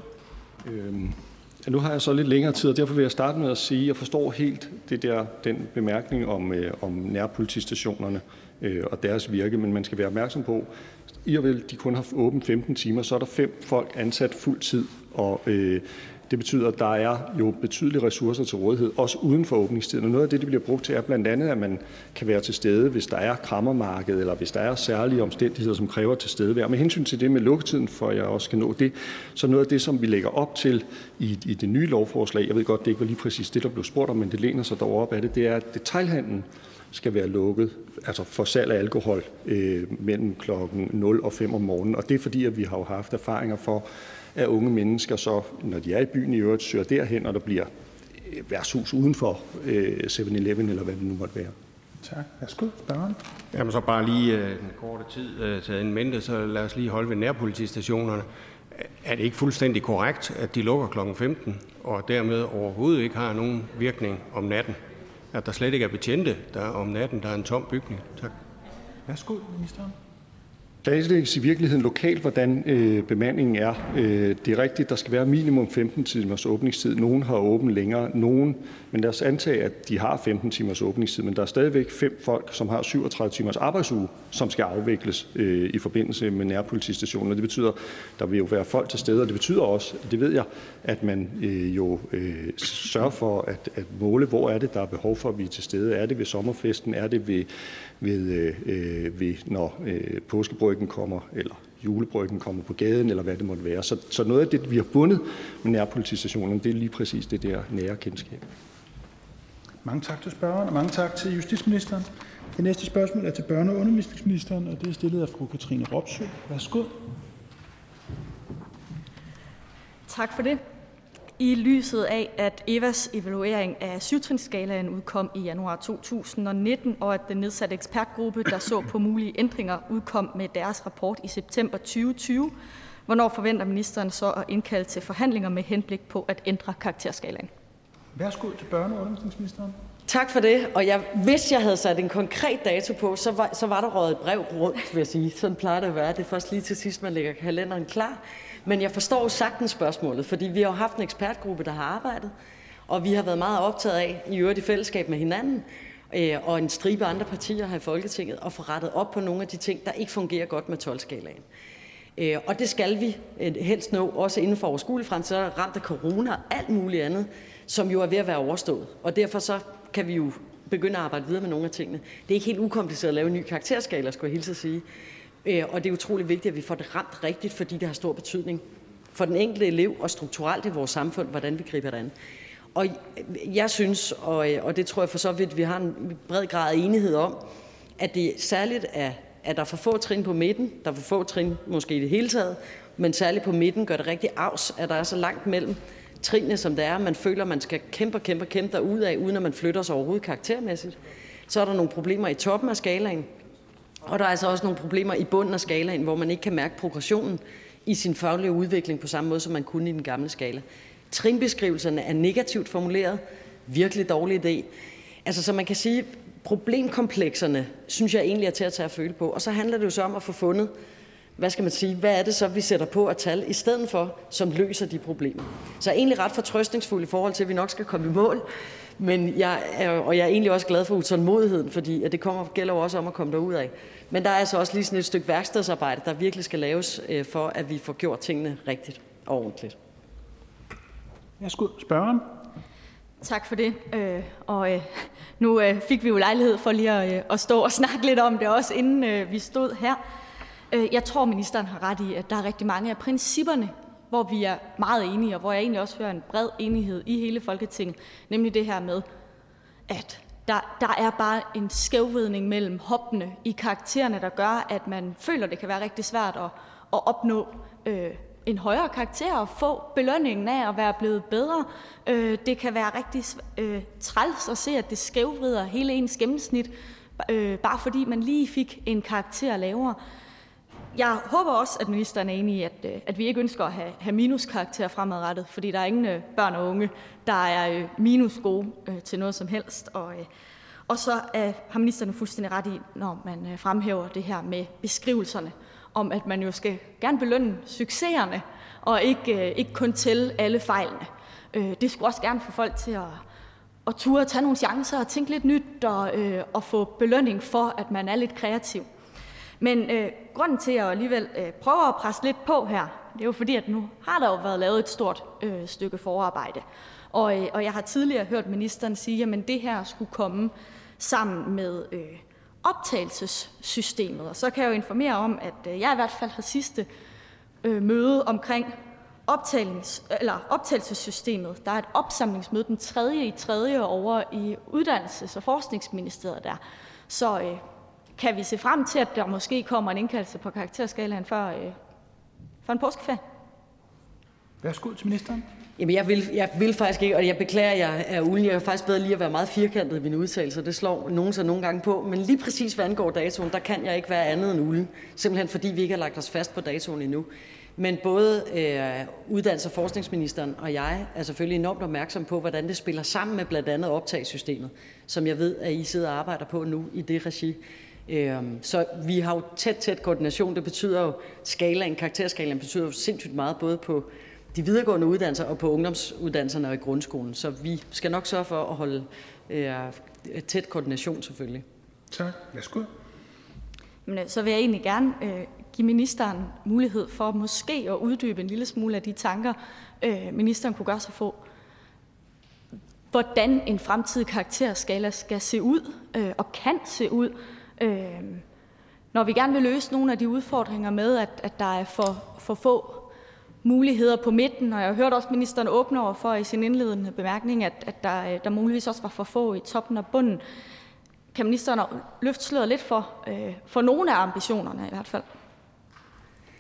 Øhm, nu har jeg så lidt længere tid, og derfor vil jeg starte med at sige, at jeg forstår helt det der, den bemærkning om, øh, om nærpolitistationerne øh, og deres virke, men man skal være opmærksom på, i og vel de kun har åbent 15 timer, så er der fem folk ansat fuld tid, og øh, det betyder, at der er jo betydelige ressourcer til rådighed, også uden for åbningstiden. Og noget af det, det bliver brugt til, er blandt andet, at man kan være til stede, hvis der er krammermarked, eller hvis der er særlige omstændigheder, som kræver til stede. Og med hensyn til det med lukketiden, for jeg også kan nå det, så noget af det, som vi lægger op til i, i det nye lovforslag, jeg ved godt, det ikke var lige præcis det, der blev spurgt om, men det læner sig dog op af det, det er, at detaljhandlen skal være lukket, altså for salg af alkohol øh, mellem klokken 0 og 5 om morgenen. Og det er fordi, at vi har jo haft erfaringer for, at unge mennesker så, når de er i byen i øvrigt, søger derhen, og der bliver øh, værtshus uden for øh, 7-Eleven, eller hvad det nu måtte være. Tak. Værsgo, spørgeren. Jamen så bare lige øh, den korte tid øh, taget en mente, så lad os lige holde ved nærpolitistationerne. Er det ikke fuldstændig korrekt, at de lukker kl. 15, og dermed overhovedet ikke har nogen virkning om natten? At der slet ikke er betjente der om natten, der er en tom bygning? Tak. Værsgo, ministeren. Planlægges i virkeligheden lokalt, hvordan øh, bemandingen er. Øh, det er rigtigt, der skal være minimum 15 timers åbningstid. Nogen har åbent længere, nogen, men lad os antage, at de har 15 timers åbningstid, men der er stadigvæk fem folk, som har 37 timers arbejdsuge, som skal afvikles øh, i forbindelse med nærpolitistationen. Og det betyder, at der vil jo være folk til stede, og det betyder også, det ved jeg, at man øh, jo øh, sørger for at, at måle, hvor er det, der er behov for, at vi er til stede. Er det ved sommerfesten? Er det ved ved, øh, ved når øh, påskebryggen kommer, eller julebryggen kommer på gaden, eller hvad det måtte være. Så, så noget af det, vi har bundet med nærpolitistationen, det er lige præcis det der nære kendskab. Mange tak til spørgeren, og mange tak til justitsministeren. Det næste spørgsmål er til børne- og undervisningsministeren, og det er stillet af fru Katrine Ropsø. Værsgo. Tak for det. I lyset af, at EVAs evaluering af syvtrinsskalaen udkom i januar 2019, og at den nedsatte ekspertgruppe, der så på mulige ændringer, udkom med deres rapport i september 2020, hvornår forventer ministeren så at indkalde til forhandlinger med henblik på at ændre karakterskalaen? Værsgo til børne- og undervisningsministeren. Tak for det. Og jeg, hvis jeg havde sat en konkret dato på, så var, så var der røget et brev rundt, vil jeg sige. Sådan plejer det at være. Det er først lige til sidst, man lægger kalenderen klar. Men jeg forstår jo sagtens spørgsmålet, fordi vi har jo haft en ekspertgruppe, der har arbejdet, og vi har været meget optaget af, i øvrigt i fællesskab med hinanden, øh, og en stribe andre partier her i Folketinget, at få rettet op på nogle af de ting, der ikke fungerer godt med 12-skalaen. Øh, og det skal vi øh, helst nå, også inden for overskuelig fremtid. Så er ramt af corona og alt muligt andet, som jo er ved at være overstået. Og derfor så kan vi jo begynde at arbejde videre med nogle af tingene. Det er ikke helt ukompliceret at lave en ny karakterskala, skulle jeg hilse at sige. Øh, og det er utrolig vigtigt, at vi får det ramt rigtigt, fordi det har stor betydning for den enkelte elev og strukturelt i vores samfund, hvordan vi griber det an. Og jeg synes, og, øh, og det tror jeg for så vidt, vi har en bred grad af enighed om, at det særligt er, at der er for få trin på midten, der er for få trin måske i det hele taget, men særligt på midten gør det rigtig afs, at der er så langt mellem trinene, som det er. Man føler, man skal kæmpe og kæmpe og kæmpe ud af, uden at man flytter sig overhovedet karaktermæssigt. Så er der nogle problemer i toppen af skalaen, og der er altså også nogle problemer i bunden af skalaen, hvor man ikke kan mærke progressionen i sin faglige udvikling på samme måde, som man kunne i den gamle skala. Trinbeskrivelserne er negativt formuleret. Virkelig dårlig idé. Altså, så man kan sige, problemkomplekserne synes jeg egentlig er til at tage at føle på. Og så handler det jo så om at få fundet, hvad skal man sige, hvad er det så, vi sætter på at tal i stedet for, som løser de problemer. Så jeg er egentlig ret fortrøstningsfuld i forhold til, at vi nok skal komme i mål. Men jeg er, og jeg er egentlig også glad for utålmodigheden, fordi at det kommer, gælder jo også om at komme derud af. Men der er altså også lige sådan et stykke værkstedsarbejde, der virkelig skal laves, øh, for at vi får gjort tingene rigtigt og ordentligt. Værsgo, spørgeren. Tak for det. Øh, og øh, nu øh, fik vi jo lejlighed for lige at, øh, at stå og snakke lidt om det også, inden øh, vi stod her. Øh, jeg tror, ministeren har ret i, at der er rigtig mange af principperne, hvor vi er meget enige, og hvor jeg egentlig også hører en bred enighed i hele Folketinget, nemlig det her med, at der, der er bare en skævvidning mellem hoppene i karaktererne, der gør, at man føler, det kan være rigtig svært at, at opnå øh, en højere karakter og få belønningen af at være blevet bedre. Øh, det kan være rigtig øh, træls at se, at det skævvrider hele ens gennemsnit, øh, bare fordi man lige fik en karakter lavere. Jeg håber også, at ministeren er enig i, at, øh, at vi ikke ønsker at have, have minuskarakter fremadrettet, fordi der er ingen øh, børn og unge, der er øh, minus gode øh, til noget som helst. Og, øh, og så har ministeren fuldstændig ret i, når man fremhæver det her med beskrivelserne, om at man jo skal gerne belønne succeserne, og ikke, ikke kun tælle alle fejlene. Det skulle også gerne få folk til at, at ture at tage nogle chancer og tænke lidt nyt og, og få belønning for, at man er lidt kreativ. Men øh, grunden til, at jeg alligevel øh, prøver at presse lidt på her, Det er jo fordi, at nu har der jo været lavet et stort øh, stykke forarbejde. Og, øh, og jeg har tidligere hørt ministeren sige, at det her skulle komme sammen med øh, optagelsessystemet. Og så kan jeg jo informere om, at øh, jeg i hvert fald har sidste øh, møde omkring eller optagelsessystemet. Der er et opsamlingsmøde den 3. i 3. over i Uddannelses- og Forskningsministeriet der. Så øh, kan vi se frem til, at der måske kommer en indkaldelse på karakterskalaen før, øh, for en påskeferie? Værsgo til ministeren. Jamen, jeg vil, jeg vil faktisk ikke, og jeg beklager, jeg er ulen. Jeg er faktisk bedre lige at være meget firkantet i mine udtalelser. Det slår nogen så nogle gange på. Men lige præcis hvad angår datoen, der kan jeg ikke være andet end ulen. Simpelthen fordi vi ikke har lagt os fast på datoen endnu. Men både øh, uddannelses- og forskningsministeren og jeg er selvfølgelig enormt opmærksom på, hvordan det spiller sammen med blandt andet optagssystemet, som jeg ved, at I sidder og arbejder på nu i det regi. Øh, så vi har jo tæt, tæt koordination. Det betyder jo, skalaen, karakterskalaen betyder jo sindssygt meget, både på de videregående uddannelser og på ungdomsuddannelserne og i grundskolen. Så vi skal nok sørge for at holde øh, tæt koordination selvfølgelig. Tak. Værsgo. Men, øh, så vil jeg egentlig gerne øh, give ministeren mulighed for måske at uddybe en lille smule af de tanker, øh, ministeren kunne gøre sig få. Hvordan en fremtidig karakterskala skal se ud øh, og kan se ud, øh, når vi gerne vil løse nogle af de udfordringer med, at, at der er for, for få muligheder på midten, og jeg har hørt også ministeren åbne over for i sin indledende bemærkning, at, at der, øh, der muligvis også var for få i toppen og bunden. Kan ministeren løfte sløret lidt for, øh, for nogle af ambitionerne i hvert fald?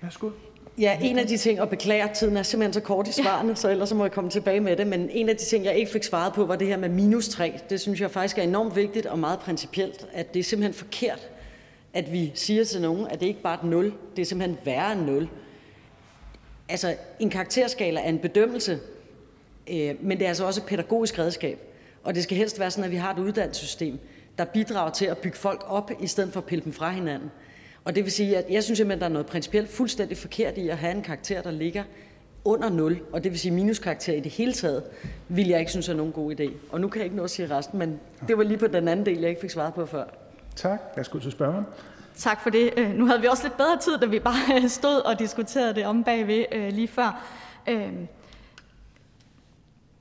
Værsgo. Ja, en af de ting, og beklager, tiden er simpelthen så kort i svarene, ja. så ellers så må jeg komme tilbage med det, men en af de ting, jeg ikke fik svaret på, var det her med minus 3. Det synes jeg faktisk er enormt vigtigt og meget principielt, at det er simpelthen forkert, at vi siger til nogen, at det ikke bare er et 0, det er simpelthen værre end 0. Altså, en karakterskala er en bedømmelse, øh, men det er altså også et pædagogisk redskab. Og det skal helst være sådan, at vi har et uddannelsessystem, der bidrager til at bygge folk op, i stedet for at pille dem fra hinanden. Og det vil sige, at jeg synes simpelthen, der er noget principielt fuldstændig forkert i at have en karakter, der ligger under 0, og det vil sige minuskarakter i det hele taget, vil jeg ikke synes er nogen god idé. Og nu kan jeg ikke nå at sige resten, men det var lige på den anden del, jeg ikke fik svaret på før. Tak. Værsgo til spørgeren. Tak for det. Øh, nu havde vi også lidt bedre tid, da vi bare stod og diskuterede det om bagved øh, lige før. Øh,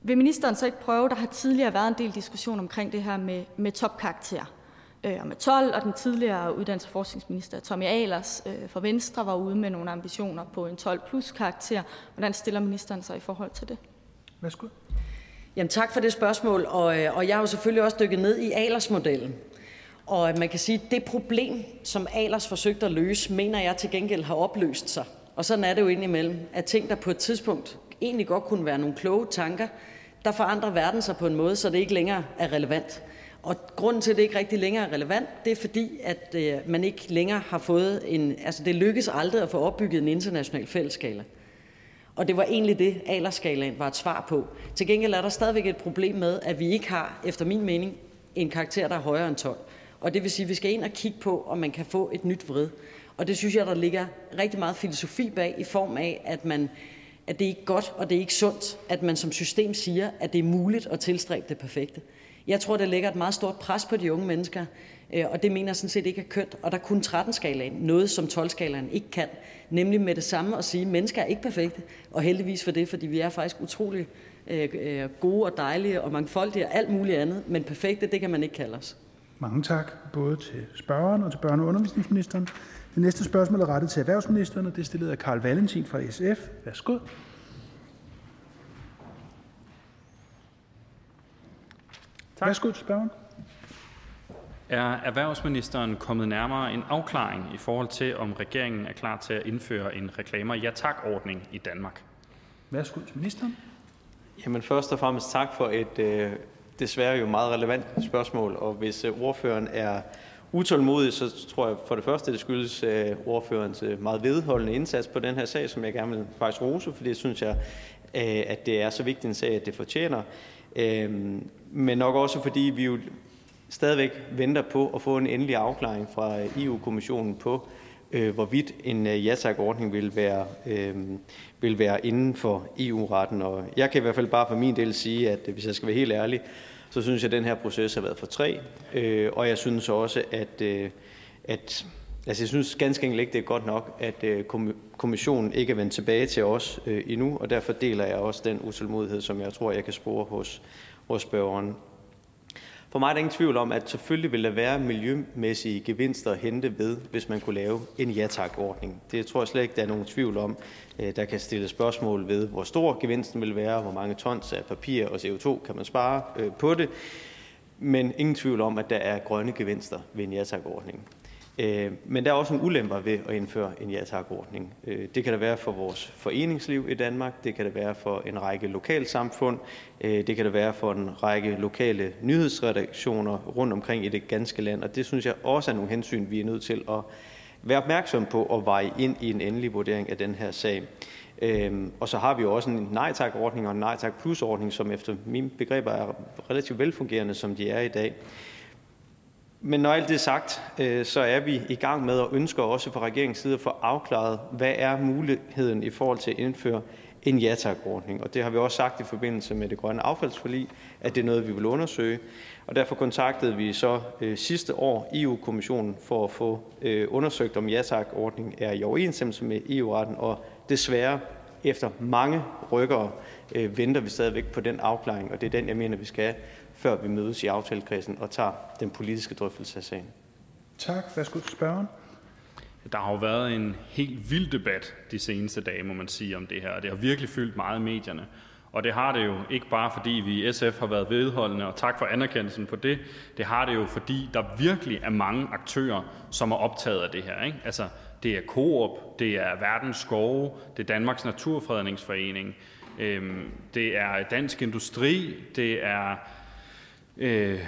vil ministeren så ikke prøve, der har tidligere været en del diskussion omkring det her med, med topkarakter og med 12, og den tidligere uddannelses- og forskningsminister Tommy Ahlers fra Venstre var ude med nogle ambitioner på en 12 plus karakter. Hvordan stiller ministeren sig i forhold til det? Værsgo. Jamen tak for det spørgsmål, og, og jeg har jo selvfølgelig også dykket ned i Ahlers-modellen. Og man kan sige, at det problem, som Alers forsøgte at løse, mener jeg til gengæld har opløst sig. Og sådan er det jo indimellem, at ting, der på et tidspunkt egentlig godt kunne være nogle kloge tanker, der forandrer verden sig på en måde, så det ikke længere er relevant. Og grunden til, at det ikke rigtig længere er relevant, det er fordi, at øh, man ikke længere har fået en... Altså, det lykkes aldrig at få opbygget en international fællesskala. Og det var egentlig det, Alerskalaen var et svar på. Til gengæld er der stadigvæk et problem med, at vi ikke har, efter min mening, en karakter, der er højere end 12. Og det vil sige, at vi skal ind og kigge på, om man kan få et nyt vrid. Og det synes jeg, der ligger rigtig meget filosofi bag, i form af, at, man, at det er ikke godt, og det er ikke sundt, at man som system siger, at det er muligt at tilstræbe det perfekte. Jeg tror, det lægger et meget stort pres på de unge mennesker, øh, og det mener jeg sådan set ikke er kønt. Og der kunne 13-skalaen noget, som 12-skalaen ikke kan, nemlig med det samme at sige, at mennesker er ikke perfekte, og heldigvis for det, fordi vi er faktisk utrolig øh, øh, gode og dejlige og mangfoldige og alt muligt andet, men perfekte, det kan man ikke kalde os. Mange tak, både til spørgeren og til børne- og undervisningsministeren. Det næste spørgsmål er rettet til erhvervsministeren, og det er stillet af Karl Valentin fra SF. Værsgo. Tak. Værsgo til spørgeren. Er erhvervsministeren kommet nærmere en afklaring i forhold til, om regeringen er klar til at indføre en reklamer ja tak-ordning i Danmark? Værsgo til ministeren. Jamen først og fremmest tak for et øh, desværre jo meget relevant spørgsmål, og hvis øh, ordføreren er utålmodig, så tror jeg for det første, det skyldes øh, ordførens øh, meget vedholdende indsats på den her sag, som jeg gerne vil faktisk rose, for det synes jeg, at det er så vigtig en sag, at det fortjener. Øhm, men nok også fordi vi jo stadigvæk venter på at få en endelig afklaring fra øh, EU-kommissionen på, øh, hvorvidt en øh, ja ordning vil være, øh, vil være inden for EU-retten. Og jeg kan i hvert fald bare for min del sige, at hvis jeg skal være helt ærlig, så synes jeg, at den her proces har været for træ. Øh, og jeg synes også, at, øh, at Altså, jeg synes ganske enkelt ikke, det er godt nok, at øh, kommissionen ikke er vendt tilbage til os øh, endnu, og derfor deler jeg også den utålmodighed, som jeg tror, jeg kan spore hos, hos spørgeren. For mig er der ingen tvivl om, at selvfølgelig vil der være miljømæssige gevinster at hente ved, hvis man kunne lave en ja tak-ordning. Det tror jeg slet ikke, der er nogen tvivl om. Øh, der kan stilles spørgsmål ved, hvor stor gevinsten vil være, hvor mange tons af papir og CO2 kan man spare på det. Men ingen tvivl om, at der er grønne gevinster ved en ja tak-ordning. Øh, men der er også nogle ulemper ved at indføre en ja tak-ordning. Øh, det kan der være for vores foreningsliv i Danmark, det kan der være for en række lokalsamfund, øh, det kan der være for en række lokale nyhedsredaktioner rundt omkring i det ganske land, og det synes jeg også er nogle hensyn, vi er nødt til at være opmærksom på og veje ind i en endelig vurdering af den her sag. Øhm, og så har vi jo også en nej tak-ordning og en nej tak plus-ordning, som efter mine begreber er relativt velfungerende, som de er i dag. Men når alt det er sagt, øh, så er vi i gang med og ønsker også fra regeringens side at få afklaret, hvad er muligheden i forhold til at indføre en ja tak-ordning. Og det har vi også sagt i forbindelse med det grønne affaldsforlig, at det er noget, vi vil undersøge. Og derfor kontaktede vi så øh, sidste år EU-kommissionen for at få øh, undersøgt, om ja tak-ordningen er i overensstemmelse med EU-retten. Og desværre, efter mange rykkere, øh, venter vi stadigvæk på den afklaring, og det er den, jeg mener, vi skal have før vi mødes i aftalekredsen og tager den politiske drøftelse af sagen. Tak. Værsgo til spørgeren. Der har jo været en helt vild debat de seneste dage, må man sige, om det her. Det har virkelig fyldt meget i medierne. Og det har det jo ikke bare, fordi vi i SF har været vedholdende, og tak for anerkendelsen på det. Det har det jo, fordi der virkelig er mange aktører, som er optaget af det her. Ikke? Altså, det er Coop, det er Verdens Skove, det er Danmarks Naturfredningsforening, øhm, det er Dansk Industri, det er øh,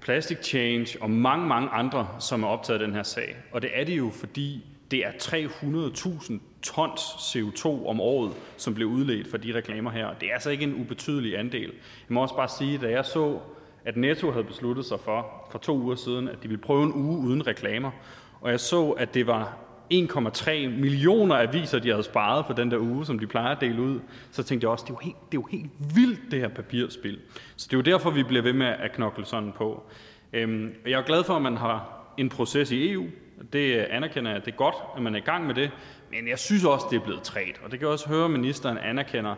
Plastic Change og mange, mange andre, som er optaget af den her sag. Og det er det jo, fordi det er 300.000 tons CO2 om året, som bliver udledt for de reklamer her. Det er altså ikke en ubetydelig andel. Jeg må også bare sige, da jeg så, at Netto havde besluttet sig for, for to uger siden, at de ville prøve en uge uden reklamer, og jeg så, at det var 1,3 millioner aviser, de havde sparet på den der uge, som de plejer at dele ud, så tænkte jeg også, det er jo helt, det er jo helt vildt, det her papirspil. Så det er jo derfor, vi bliver ved med at knokle sådan på. Øhm, jeg er glad for, at man har en proces i EU. Det anerkender jeg, det er godt, at man er i gang med det. Men jeg synes også, det er blevet træt. Og det kan jeg også høre, at ministeren anerkender,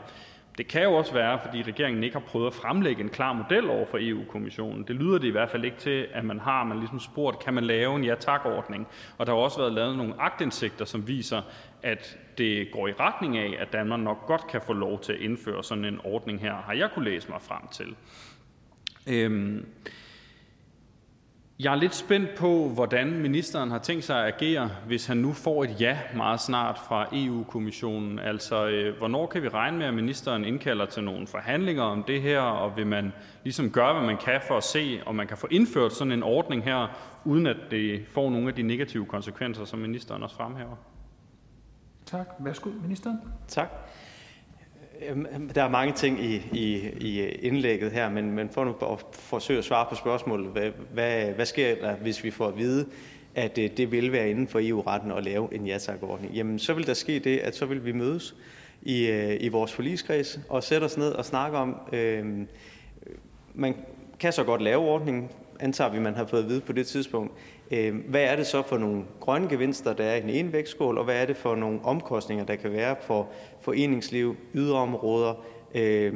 det kan jo også være, fordi regeringen ikke har prøvet at fremlægge en klar model over for EU-kommissionen. Det lyder det i hvert fald ikke til, at man har. Man ligesom spurgt, kan man lave en ja-tak-ordning? Og der har også været lavet nogle agtindsigter, som viser, at det går i retning af, at Danmark nok godt kan få lov til at indføre sådan en ordning her, har jeg kunne læse mig frem til. Øhm, jeg er lidt spændt på, hvordan ministeren har tænkt sig at agere, hvis han nu får et ja meget snart fra EU-kommissionen. Altså, øh, hvornår kan vi regne med, at ministeren indkalder til nogle forhandlinger om det her, og vil man ligesom gøre, hvad man kan for at se, om man kan få indført sådan en ordning her, uden at det får nogle af de negative konsekvenser, som ministeren også fremhæver? Tak. Værsgo, ministeren. Tak. Øhm, øhm, der er mange ting i, i, i indlægget her, men, men for nu at forsøge at svare på spørgsmålet, hvad, hvad, hvad sker der, hvis vi får at vide, at øh, det, vil være inden for EU-retten at lave en ja ordning Jamen, så vil der ske det, at så vil vi mødes i, øh, i vores forligskreds og sætte os ned og snakke om, øh, man kan så godt lave ordningen, antager vi, man har fået at vide på det tidspunkt. Øh, hvad er det så for nogle grønne gevinster, der er i den ene vægtskål, og hvad er det for nogle omkostninger, der kan være for foreningsliv, yderområder, øh,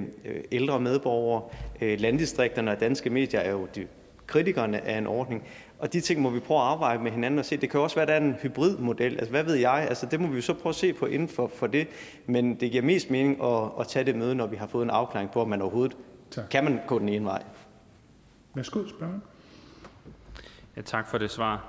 ældre medborgere, øh, landdistrikterne og danske medier er jo de kritikerne af en ordning. Og de ting må vi prøve at afveje med hinanden og se. Det kan også være, at der er en hybridmodel. Altså, hvad ved jeg? Altså, det må vi jo så prøve at se på inden for, for det. Men det giver mest mening at, at tage det møde, når vi har fået en afklaring på, om man overhovedet tak. kan man gå den ene vej. Værsgo, spørgsmål. Ja, tak for det svar.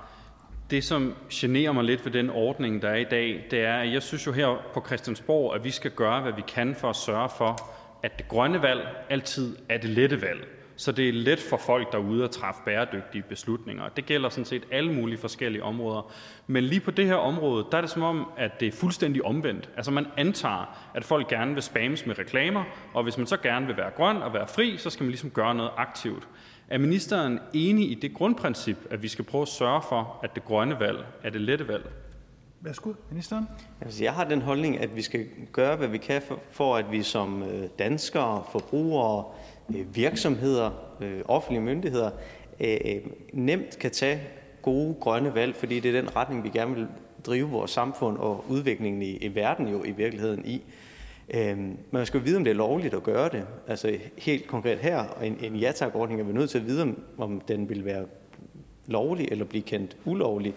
Det, som generer mig lidt ved den ordning, der er i dag, det er, at jeg synes jo her på Christiansborg, at vi skal gøre, hvad vi kan for at sørge for, at det grønne valg altid er det lette valg. Så det er let for folk derude at træffe bæredygtige beslutninger. Det gælder sådan set alle mulige forskellige områder. Men lige på det her område, der er det som om, at det er fuldstændig omvendt. Altså man antager, at folk gerne vil spammes med reklamer, og hvis man så gerne vil være grøn og være fri, så skal man ligesom gøre noget aktivt. Er ministeren enig i det grundprincip, at vi skal prøve at sørge for, at det grønne valg er det lette valg? Værsgo, ministeren. Altså, jeg har den holdning, at vi skal gøre, hvad vi kan for, for at vi som øh, danskere, forbrugere, øh, virksomheder, øh, offentlige myndigheder nemt kan tage gode grønne valg, fordi det er den retning, vi gerne vil drive vores samfund og udviklingen i, i verden jo i virkeligheden i. Øhm, man skal jo vide, om det er lovligt at gøre det. Altså helt konkret her, en, en ja-tak-ordning er vi nødt til at vide, om, om den vil være lovlig eller blive kendt ulovlig.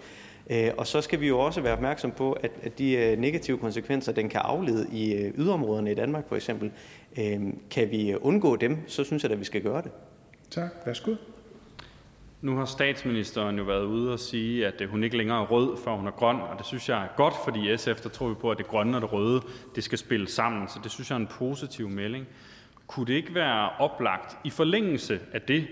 Øh, og så skal vi jo også være opmærksom på, at, at de øh, negative konsekvenser, den kan aflede i øh, yderområderne i Danmark for eksempel, øh, kan vi undgå dem, så synes jeg at vi skal gøre det. Tak. Værsgo. Nu har statsministeren jo været ude og sige, at øh, hun ikke længere er rød, før hun er grøn, og det synes jeg er godt, fordi i SF der tror vi på, at det grønne og det røde det skal spille sammen, så det synes jeg er en positiv melding. Kunne det ikke være oplagt i forlængelse af det,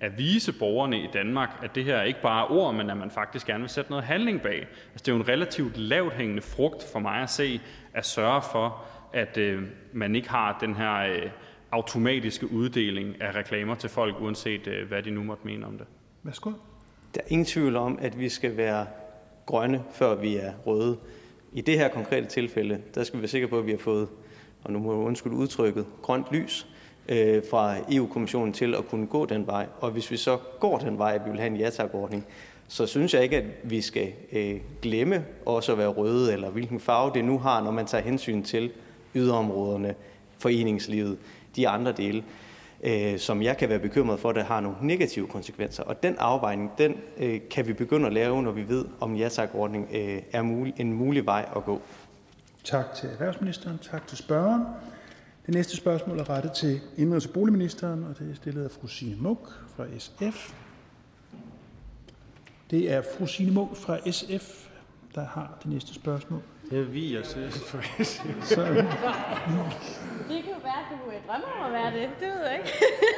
at vise borgerne i Danmark, at det her ikke bare er ord, men at man faktisk gerne vil sætte noget handling bag. Altså, det er jo en relativt lavt hængende frugt for mig at se, at sørge for, at øh, man ikke har den her øh, automatiske uddeling af reklamer til folk, uanset øh, hvad de nu måtte mene om det. Værsgo. Der er ingen tvivl om, at vi skal være grønne, før vi er røde. I det her konkrete tilfælde, der skal vi være sikre på, at vi har fået, og nu må jeg undskylde udtrykket, grønt lys øh, fra EU-kommissionen til at kunne gå den vej. Og hvis vi så går den vej, at vi vil have en ja-tak-ordning, så synes jeg ikke, at vi skal øh, glemme også at være røde, eller hvilken farve det nu har, når man tager hensyn til yderområderne, foreningslivet, de andre dele, øh, som jeg kan være bekymret for, der har nogle negative konsekvenser. Og den afvejning, den øh, kan vi begynde at lave, når vi ved, om ja-tak-ordning øh, er mulig, en mulig vej at gå. Tak til erhvervsministeren. Tak til spørgeren. Det næste spørgsmål er rettet til indrigs- og boligministeren, og det er stillet af fru Signe Munk fra SF. Det er fru Signe Munk fra SF, der har det næste spørgsmål. Det er vi, synes. Så, Det kan jo være, at du øh, drømmer om at være det. Det ved jeg ikke.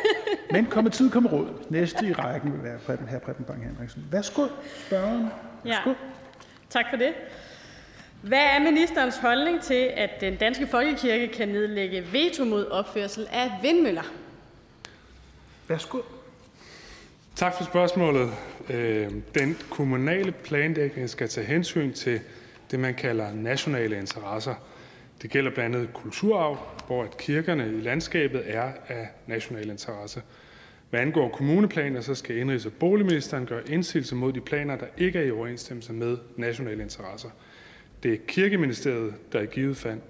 men kommer tid, kommer råd. Næste i rækken vil være Preben, her Preben Bang Henriksen. Værsgo, spørgeren. Ja. Tak for det. Hvad er ministerens holdning til, at den danske folkekirke kan nedlægge veto mod opførsel af vindmøller? Værsgo. Tak for spørgsmålet. Øh, Den kommunale planlægning skal tage hensyn til det, man kalder nationale interesser. Det gælder blandt andet kulturarv, hvor at kirkerne i landskabet er af national interesse. Hvad angår kommuneplaner, så skal indrigs- og boligministeren gøre indsigelse mod de planer, der ikke er i overensstemmelse med nationale interesser. Det er Kirkeministeriet, der i givet fald,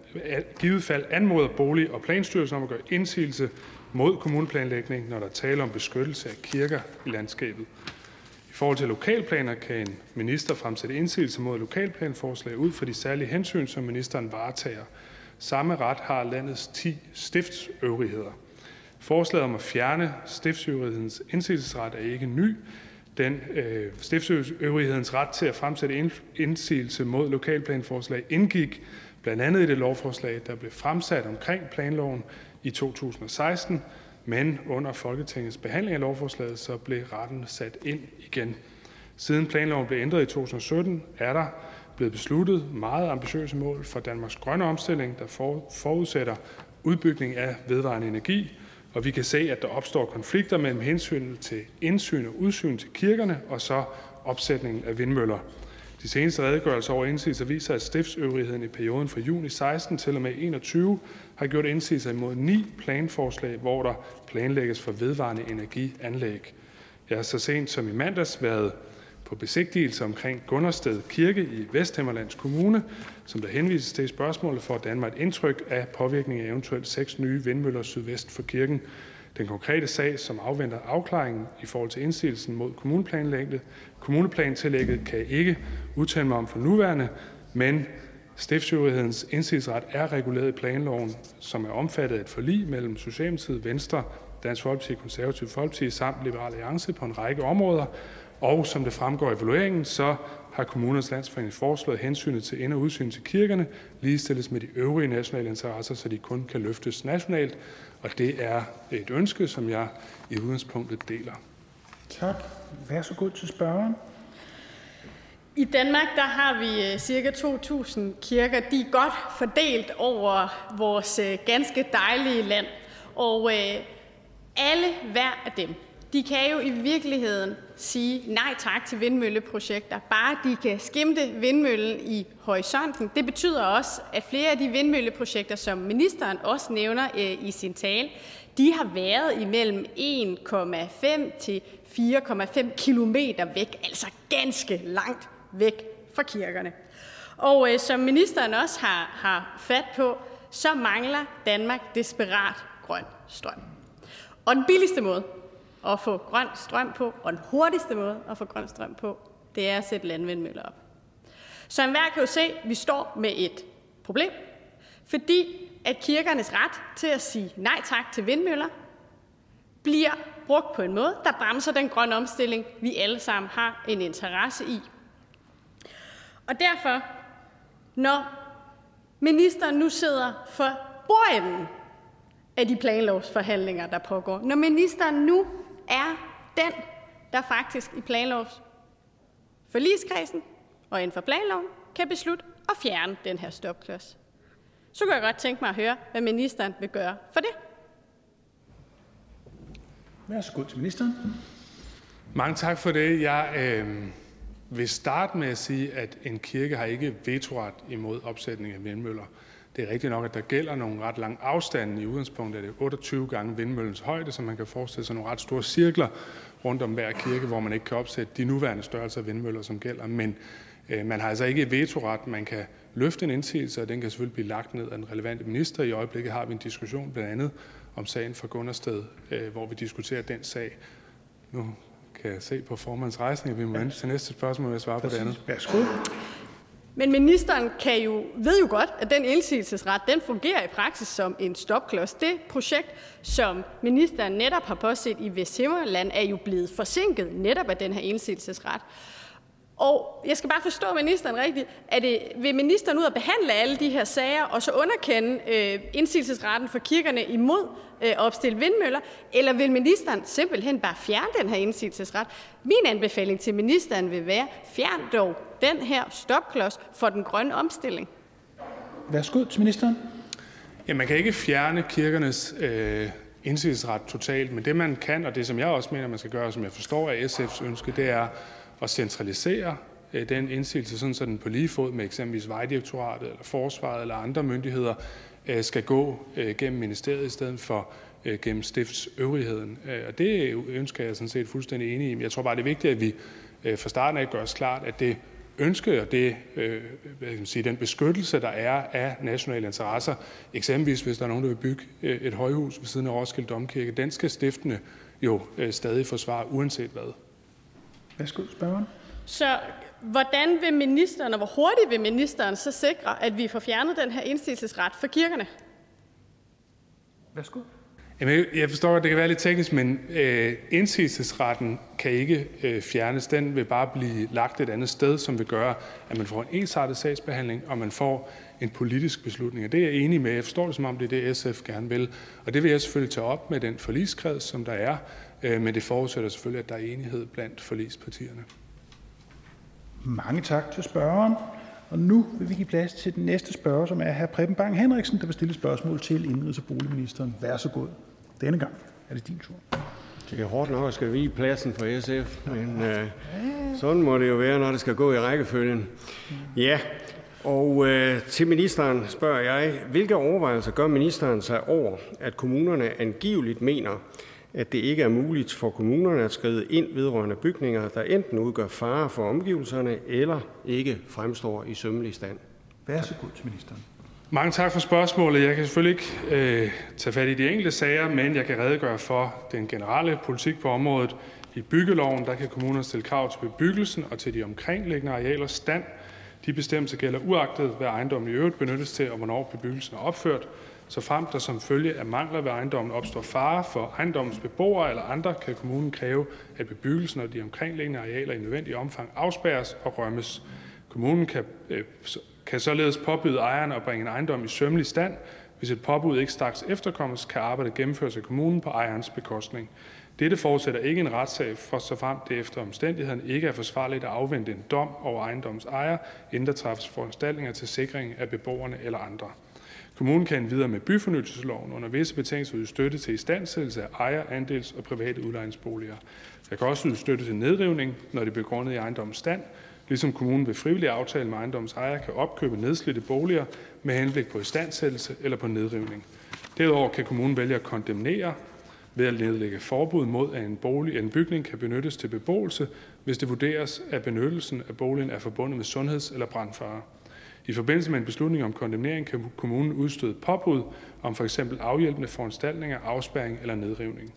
givet fald anmoder Bolig- og Planstyrelsen om at gøre indsigelse mod kommuneplanlægning, når der er tale om beskyttelse af kirker i landskabet. I forhold til lokalplaner kan en minister fremsætte indsigelse mod lokalplanforslag ud fra de særlige hensyn, som ministeren varetager. Samme ret har landets 10 stiftsøvrigheder. Forslaget om at fjerne stiftsøvrighedens indsigelsesret er ikke ny. Den øh, stiftsøvrighedens ret til at fremsætte indsigelse mod lokalplanforslag indgik blandt andet i det lovforslag, der blev fremsat omkring planloven i 2016, men under Folketingets behandling af lovforslaget så blev retten sat ind igen. Siden planloven blev ændret i 2017, er der blevet besluttet meget ambitiøse mål for Danmarks grønne omstilling, der forudsætter udbygning af vedvarende energi, og vi kan se, at der opstår konflikter mellem hensynet til indsyn og udsyn til kirkerne og så opsætningen af vindmøller. De seneste redegørelser over indsigelser viser, at stiftsøvrigheden i perioden fra juni 16 til og med 21 har gjort indsigelser imod ni planforslag, hvor der planlægges for vedvarende energianlæg. Jeg har så sent som i mandags været på besigtigelse omkring Gundersted Kirke i Vesthimmerlands Kommune, som der henvises til i spørgsmålet for at danne mig et indtryk af påvirkningen af eventuelt seks nye vindmøller sydvest for kirken. Den konkrete sag, som afventer afklaringen i forhold til indsigelsen mod kommuneplanlægget, kommuneplantillægget kan jeg ikke udtale mig om for nuværende, men stiftsøvrighedens indsigelsesret er reguleret i planloven, som er omfattet af et forlig mellem Socialdemokratiet, Venstre, Dansk Folkeparti, Konservativ Folkeparti samt Liberal Alliance på en række områder, og som det fremgår i evalueringen, så har kommunernes landsforening foreslået hensynet til ind- og udsyn til kirkerne ligestilles med de øvrige nationale interesser, så de kun kan løftes nationalt, og det er et ønske, som jeg i udgangspunktet deler. Tak. Vær så god til spørgeren. I Danmark der har vi øh, cirka 2.000 kirker. De er godt fordelt over vores øh, ganske dejlige land. Og øh, alle hver af dem De kan jo i virkeligheden sige nej tak til vindmølleprojekter, bare de kan skimte vindmøllen i horisonten. Det betyder også, at flere af de vindmølleprojekter, som ministeren også nævner øh, i sin tale, de har været imellem 1,5 til 4,5 kilometer væk, altså ganske langt væk fra kirkerne. Og øh, som ministeren også har, har fat på, så mangler Danmark desperat grøn strøm. Og den billigste måde at få grøn strøm på, og den hurtigste måde at få grøn strøm på, det er at sætte landvindmøller op. Så enhver kan jo se, at vi står med et problem, fordi at kirkernes ret til at sige nej tak til vindmøller bliver brugt på en måde, der bremser den grønne omstilling, vi alle sammen har en interesse i. Og derfor, når ministeren nu sidder for bordenden af de planlovsforhandlinger, der pågår, når ministeren nu er den, der faktisk i planlovs forligskredsen og inden for planloven kan beslutte at fjerne den her stopklods. Så kunne jeg godt tænke mig at høre, hvad ministeren vil gøre for det. Værsgo til ministeren. Mange tak for det. Jeg øh, vil starte med at sige, at en kirke har ikke vetoret imod opsætning af vindmøller. Det er rigtigt nok, at der gælder nogle ret lange afstande. I udgangspunktet er det 28 gange vindmøllens højde, så man kan forestille sig nogle ret store cirkler rundt om hver kirke, hvor man ikke kan opsætte de nuværende størrelser af vindmøller, som gælder. Men øh, man har altså ikke vetoret. Man kan løfte en indsigelse, og den kan selvfølgelig blive lagt ned af den relevante minister. I øjeblikket har vi en diskussion blandt andet om sagen fra Gundersted, øh, hvor vi diskuterer den sag. Nu kan jeg se på formandens rejsning, at vi må vente til næste spørgsmål, og svare på det andet. Værsgo. Men ministeren kan jo, ved jo godt, at den indsigelsesret den fungerer i praksis som en stopklods. Det projekt, som ministeren netop har påset i Vesthimmerland, er jo blevet forsinket netop af den her indsigelsesret. Og jeg skal bare forstå ministeren rigtigt. Er det, vil ministeren ud og behandle alle de her sager, og så underkende øh, indsigelsesretten for kirkerne imod øh, at opstille vindmøller? Eller vil ministeren simpelthen bare fjerne den her indsigelsesret? Min anbefaling til ministeren vil være, fjern dog den her stopklods for den grønne omstilling. Værsgo til ministeren. Ja, man kan ikke fjerne kirkernes øh, indsigelsesret totalt, men det man kan, og det som jeg også mener, man skal gøre, som jeg forstår af SF's ønske, det er at centralisere øh, den indsigelse, sådan så den på lige fod med eksempelvis Vejdirektoratet eller Forsvaret eller andre myndigheder øh, skal gå øh, gennem ministeriet i stedet for gennem stiftsøvrigheden. Og det ønsker jeg sådan set fuldstændig enig i. Men jeg tror bare, det er vigtigt, at vi fra starten af gør os klart, at det ønske og det, hvad kan man sige, den beskyttelse, der er af nationale interesser, eksempelvis hvis der er nogen, der vil bygge et højhus ved siden af Roskilde Domkirke, den skal stiftende jo stadig forsvare, uanset hvad. Værsgo, spørgeren. Så hvordan vil ministeren, og hvor hurtigt vil ministeren så sikre, at vi får fjernet den her indsigelsesret for kirkerne? Værsgo. Jamen, jeg forstår, at det kan være lidt teknisk, men øh, indsigelsesretten kan ikke øh, fjernes. Den vil bare blive lagt et andet sted, som vil gøre, at man får en ensartet sagsbehandling, og man får en politisk beslutning. Og det er jeg enig med. Jeg forstår det, som om det er det, SF gerne vil. Og det vil jeg selvfølgelig tage op med den forligskreds, som der er, men det forudsætter selvfølgelig, at der er enighed blandt forligspartierne. Mange tak til spørgeren. Og nu vil vi give plads til den næste spørger, som er hr. Preben Bang Henriksen, der vil stille spørgsmål til indrigs- og boligministeren. Vær så god. Denne gang er det din tur. Det er hårdt nok at skal vige pladsen for SF, men øh, sådan må det jo være, når det skal gå i rækkefølgen. Ja, og øh, til ministeren spørger jeg, hvilke overvejelser gør ministeren sig over, at kommunerne angiveligt mener, at det ikke er muligt for kommunerne at skride ind vedrørende bygninger, der enten udgør fare for omgivelserne eller ikke fremstår i sømmelig stand. Vær så god til ministeren. Mange tak for spørgsmålet. Jeg kan selvfølgelig ikke øh, tage fat i de enkelte sager, men jeg kan redegøre for den generelle politik på området. I byggeloven der kan kommunerne stille krav til bebyggelsen og til de omkringliggende arealers stand. De bestemmelser gælder uagtet, hvad ejendommen i øvrigt benyttes til, og hvornår bebyggelsen er opført. Så frem der som følge af mangler ved ejendommen opstår fare for ejendommens beboere eller andre, kan kommunen kræve, at bebyggelsen og de omkringliggende arealer i nødvendig omfang afspærres og rømmes. Kommunen kan, øh, kan således påbyde ejeren at bringe en ejendom i sømmelig stand. Hvis et påbud ikke straks efterkommes, kan arbejdet gennemføres af kommunen på ejerens bekostning. Dette forudsætter ikke en retssag, for så frem det efter omstændigheden ikke er forsvarligt at afvente en dom over ejendommens ejer, inden der træffes foranstaltninger til sikring af beboerne eller andre. Kommunen kan videre med byfornyelsesloven under visse betingelser yde støtte til istandsættelse af ejer-, andels- og private udlejningsboliger. Der kan også yde støtte til nedrivning, når det er begrundet i ejendommens stand, ligesom kommunen ved frivillig aftale med ejendommens ejer kan opkøbe nedslidte boliger med henblik på istandsættelse eller på nedrivning. Derudover kan kommunen vælge at kondemnere ved at nedlægge forbud mod, at en, bolig, en bygning kan benyttes til beboelse, hvis det vurderes, at benyttelsen af boligen er forbundet med sundheds- eller brandfare. I forbindelse med en beslutning om kondemnering kan kommunen udstøde påbud om for eksempel afhjælpende foranstaltninger, afspærring eller nedrivning.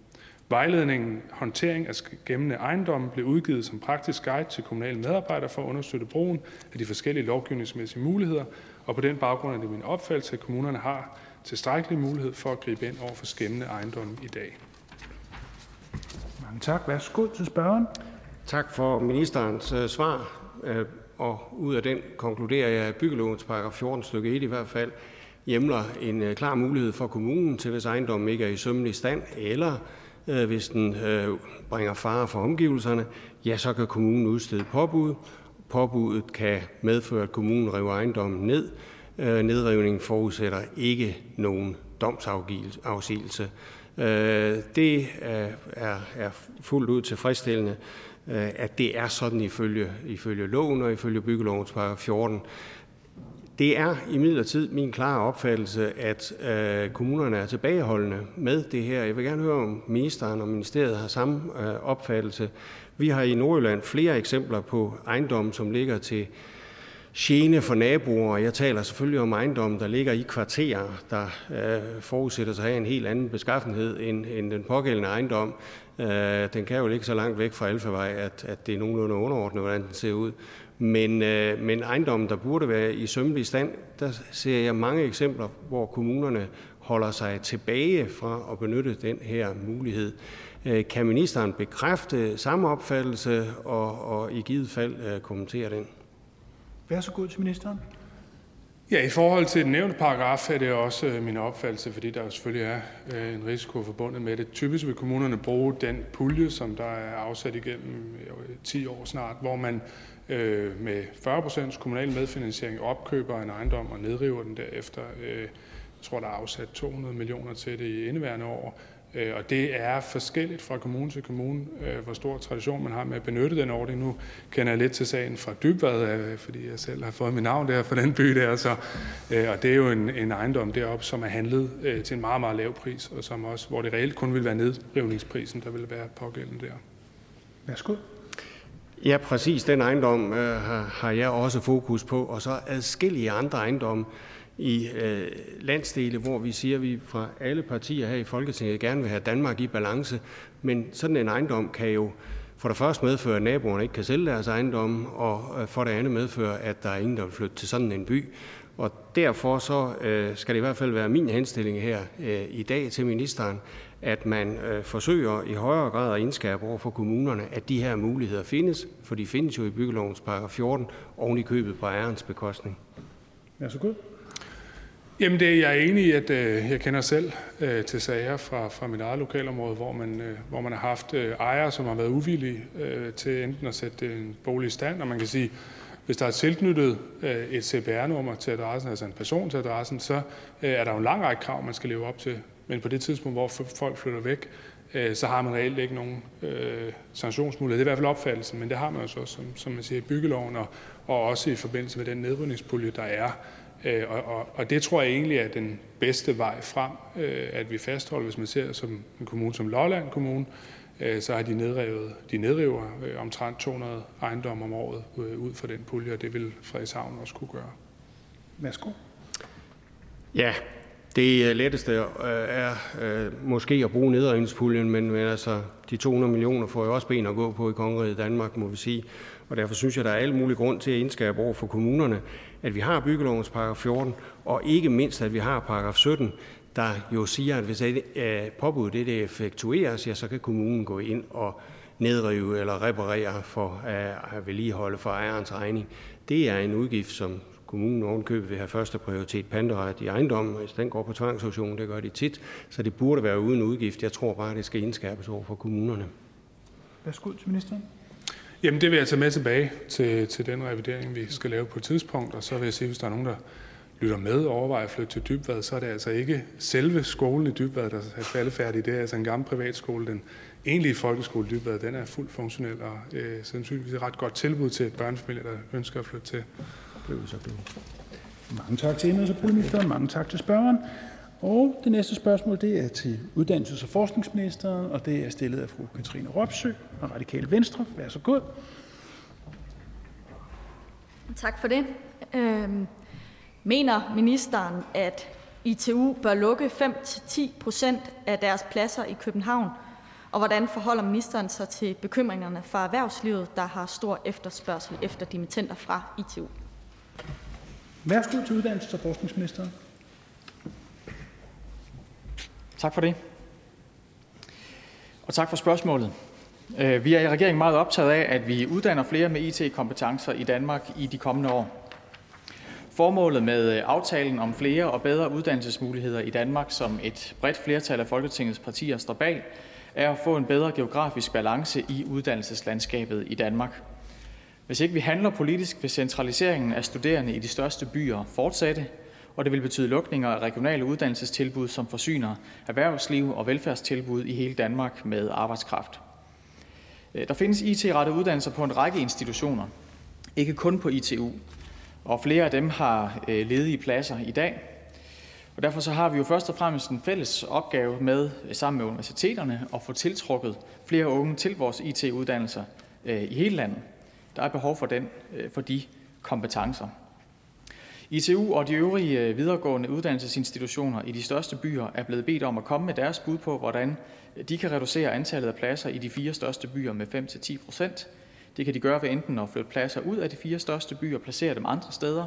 Vejledningen håndtering af skæmmende ejendomme blev udgivet som praktisk guide til kommunale medarbejdere for at understøtte brugen af de forskellige lovgivningsmæssige muligheder, og på den baggrund er det min opfattelse, at kommunerne har tilstrækkelig mulighed for at gribe ind over for skæmmende ejendomme i dag. Mange tak. Værsgo til spørgeren. Tak for ministerens øh, svar. Og ud af den konkluderer jeg, at byggelovens paragraf 14 stykke 1 i hvert fald hjemler en øh, klar mulighed for kommunen til, hvis ejendommen ikke er i sømmelig stand, eller øh, hvis den øh, bringer fare for omgivelserne, ja, så kan kommunen udstede påbud. Påbuddet kan medføre, at kommunen river ejendommen ned. Øh, nedrivningen forudsætter ikke nogen domsafsigelse. Øh, det er, er, er fuldt ud tilfredsstillende, Øh, at det er sådan ifølge, ifølge loven og ifølge byggelovens paragraf 14. Det er imidlertid min klare opfattelse, at øh, kommunerne er tilbageholdende med det her. Jeg vil gerne høre, om ministeren og ministeriet har samme øh, opfattelse. Vi har i Nordjylland flere eksempler på ejendomme, som ligger til gene for naboer. Jeg taler selvfølgelig om ejendomme, der ligger i kvarterer, der øh, forudsætter sig at have en helt anden beskaffenhed end, end den pågældende ejendom. Øh, den kan jo ligge så langt væk fra Alfavej, at, at det er nogenlunde underordnet, hvordan den ser ud. Men, øh, men ejendommen, der burde være i sømmelig stand, der ser jeg mange eksempler, hvor kommunerne holder sig tilbage fra at benytte den her mulighed. Øh, kan ministeren bekræfte samme opfattelse og, og i givet fald øh, kommentere den? Vær så god til ministeren. Ja, i forhold til den nævnte paragraf er det også øh, min opfattelse, fordi der jo selvfølgelig er øh, en risiko forbundet med det. Typisk vil kommunerne bruge den pulje, som der er afsat igennem øh, 10 år snart, hvor man med 40% kommunal medfinansiering opkøber en ejendom og nedriver den derefter. Jeg tror, der er afsat 200 millioner til det i indeværende år. Øh, og det er forskelligt fra kommune til kommune, øh, hvor stor tradition man har med at benytte den ordning. Nu kender jeg lidt til sagen fra Dybvad, øh, fordi jeg selv har fået mit navn der for den by der. Så, og det er jo en, en ejendom deroppe, som er handlet til en meget, meget lav pris, og som også, hvor det reelt kun vil være nedrivningsprisen, der vil være pågældende der. Værsgo. Ja, præcis. Den ejendom øh, har jeg også fokus på, og så adskillige andre ejendomme, i øh, landsdele, hvor vi siger, at vi fra alle partier her i Folketinget gerne vil have Danmark i balance. Men sådan en ejendom kan jo for det første medføre, at naboerne ikke kan sælge deres ejendom, og øh, for det andet medføre, at der er ingen, der vil flytte til sådan en by. Og derfor så øh, skal det i hvert fald være min henstilling her øh, i dag til ministeren, at man øh, forsøger i højere grad at indskærpe over for kommunerne, at de her muligheder findes, for de findes jo i byggelovens paragraf 14, oven i købet på ejerens bekostning. Ja, så godt. Jamen det, jeg er enig i, at øh, jeg kender selv øh, til sager fra, fra mit eget lokalområde, hvor man, øh, hvor man har haft øh, ejere, som har været uvillige øh, til enten at sætte øh, en bolig i stand, og man kan sige, hvis der er tilknyttet øh, et CPR-nummer til adressen, altså en person til adressen, så øh, er der jo en lang række krav, man skal leve op til. Men på det tidspunkt, hvor folk flytter væk, øh, så har man reelt ikke nogen øh, sanktionsmulighed. Det er i hvert fald opfattelsen, men det har man jo så, som, som man siger, i byggeloven, og, og også i forbindelse med den nedrydningspulje, der er og, og, og det tror jeg egentlig er den bedste vej frem, øh, at vi fastholder, hvis man ser som en kommune som Lolland Kommune, øh, så har de nedrevet, de nedriver omtrent 200 ejendomme om året ud fra den pulje, og det vil Frederikshavn også kunne gøre. Værsgo. Ja, det letteste er måske at bruge nedrivningspuljen, men, men altså, de 200 millioner får jo også ben at gå på i kongeriget Danmark, må vi sige. Og derfor synes jeg, der er alle mulige grund til at indskabe over for kommunerne, at vi har byggelovens paragraf 14, og ikke mindst, at vi har paragraf 17, der jo siger, at hvis øh, påbuddet det effektueres, ja, så kan kommunen gå ind og nedrive eller reparere for øh, at vedligeholde for ejerens regning. Det er en udgift, som kommunen ovenkøbet vil have første prioritet panderet i ejendommen. Hvis den går på tvangsauktion, det gør de tit, så det burde være uden udgift. Jeg tror bare, det skal indskærpes over for kommunerne. Værsgo til ministeren. Jamen det vil jeg tage med tilbage til, til den revidering, vi skal lave på et tidspunkt, og så vil jeg sige, hvis der er nogen, der lytter med og overvejer at flytte til Dybvad, så er det altså ikke selve skolen i Dybvad, der er faldefærdig. Det er altså en gammel privatskole. Den egentlige folkeskole i Dybvad, den er fuldt funktionel og øh, sandsynligvis et ret godt tilbud til børnefamilier, der ønsker at flytte til. Mange tak til indenrigs- og. Mange tak til spørgeren. Og det næste spørgsmål det er til uddannelses- og forskningsministeren, og det er stillet af fru Katrine Ropsø og Radikale Venstre. Vær så god. Tak for det. Øhm, mener ministeren, at ITU bør lukke 5-10 procent af deres pladser i København? Og hvordan forholder ministeren sig til bekymringerne fra erhvervslivet, der har stor efterspørgsel efter dimittenter fra ITU? Værsgo til uddannelses- og forskningsministeren. Tak for det. Og tak for spørgsmålet. Øh, vi er i regeringen meget optaget af, at vi uddanner flere med IT-kompetencer i Danmark i de kommende år. Formålet med øh, aftalen om flere og bedre uddannelsesmuligheder i Danmark, som et bredt flertal af Folketingets partier står bag, er at få en bedre geografisk balance i uddannelseslandskabet i Danmark. Hvis ikke vi handler politisk, vil centraliseringen af studerende i de største byer fortsætte, og det vil betyde lukninger af regionale uddannelsestilbud, som forsyner erhvervsliv og velfærdstilbud i hele Danmark med arbejdskraft. Øh, der findes IT-rettede uddannelser på en række institutioner, ikke kun på ITU, og flere af dem har øh, ledige pladser i dag. Og derfor så har vi jo først og fremmest en fælles opgave med, øh, sammen med universiteterne, at få tiltrukket flere unge til vores IT-uddannelser i hele landet. Der er behov for, den, for de kompetencer. ITU og de øvrige øh, videregående uddannelsesinstitutioner i de største byer er blevet bedt om at komme med deres bud på, hvordan de kan reducere antallet af pladser i de fire største byer med 5-10 procent. Det kan de gøre ved enten at flytte pladser ud af de fire største byer og placere dem andre steder,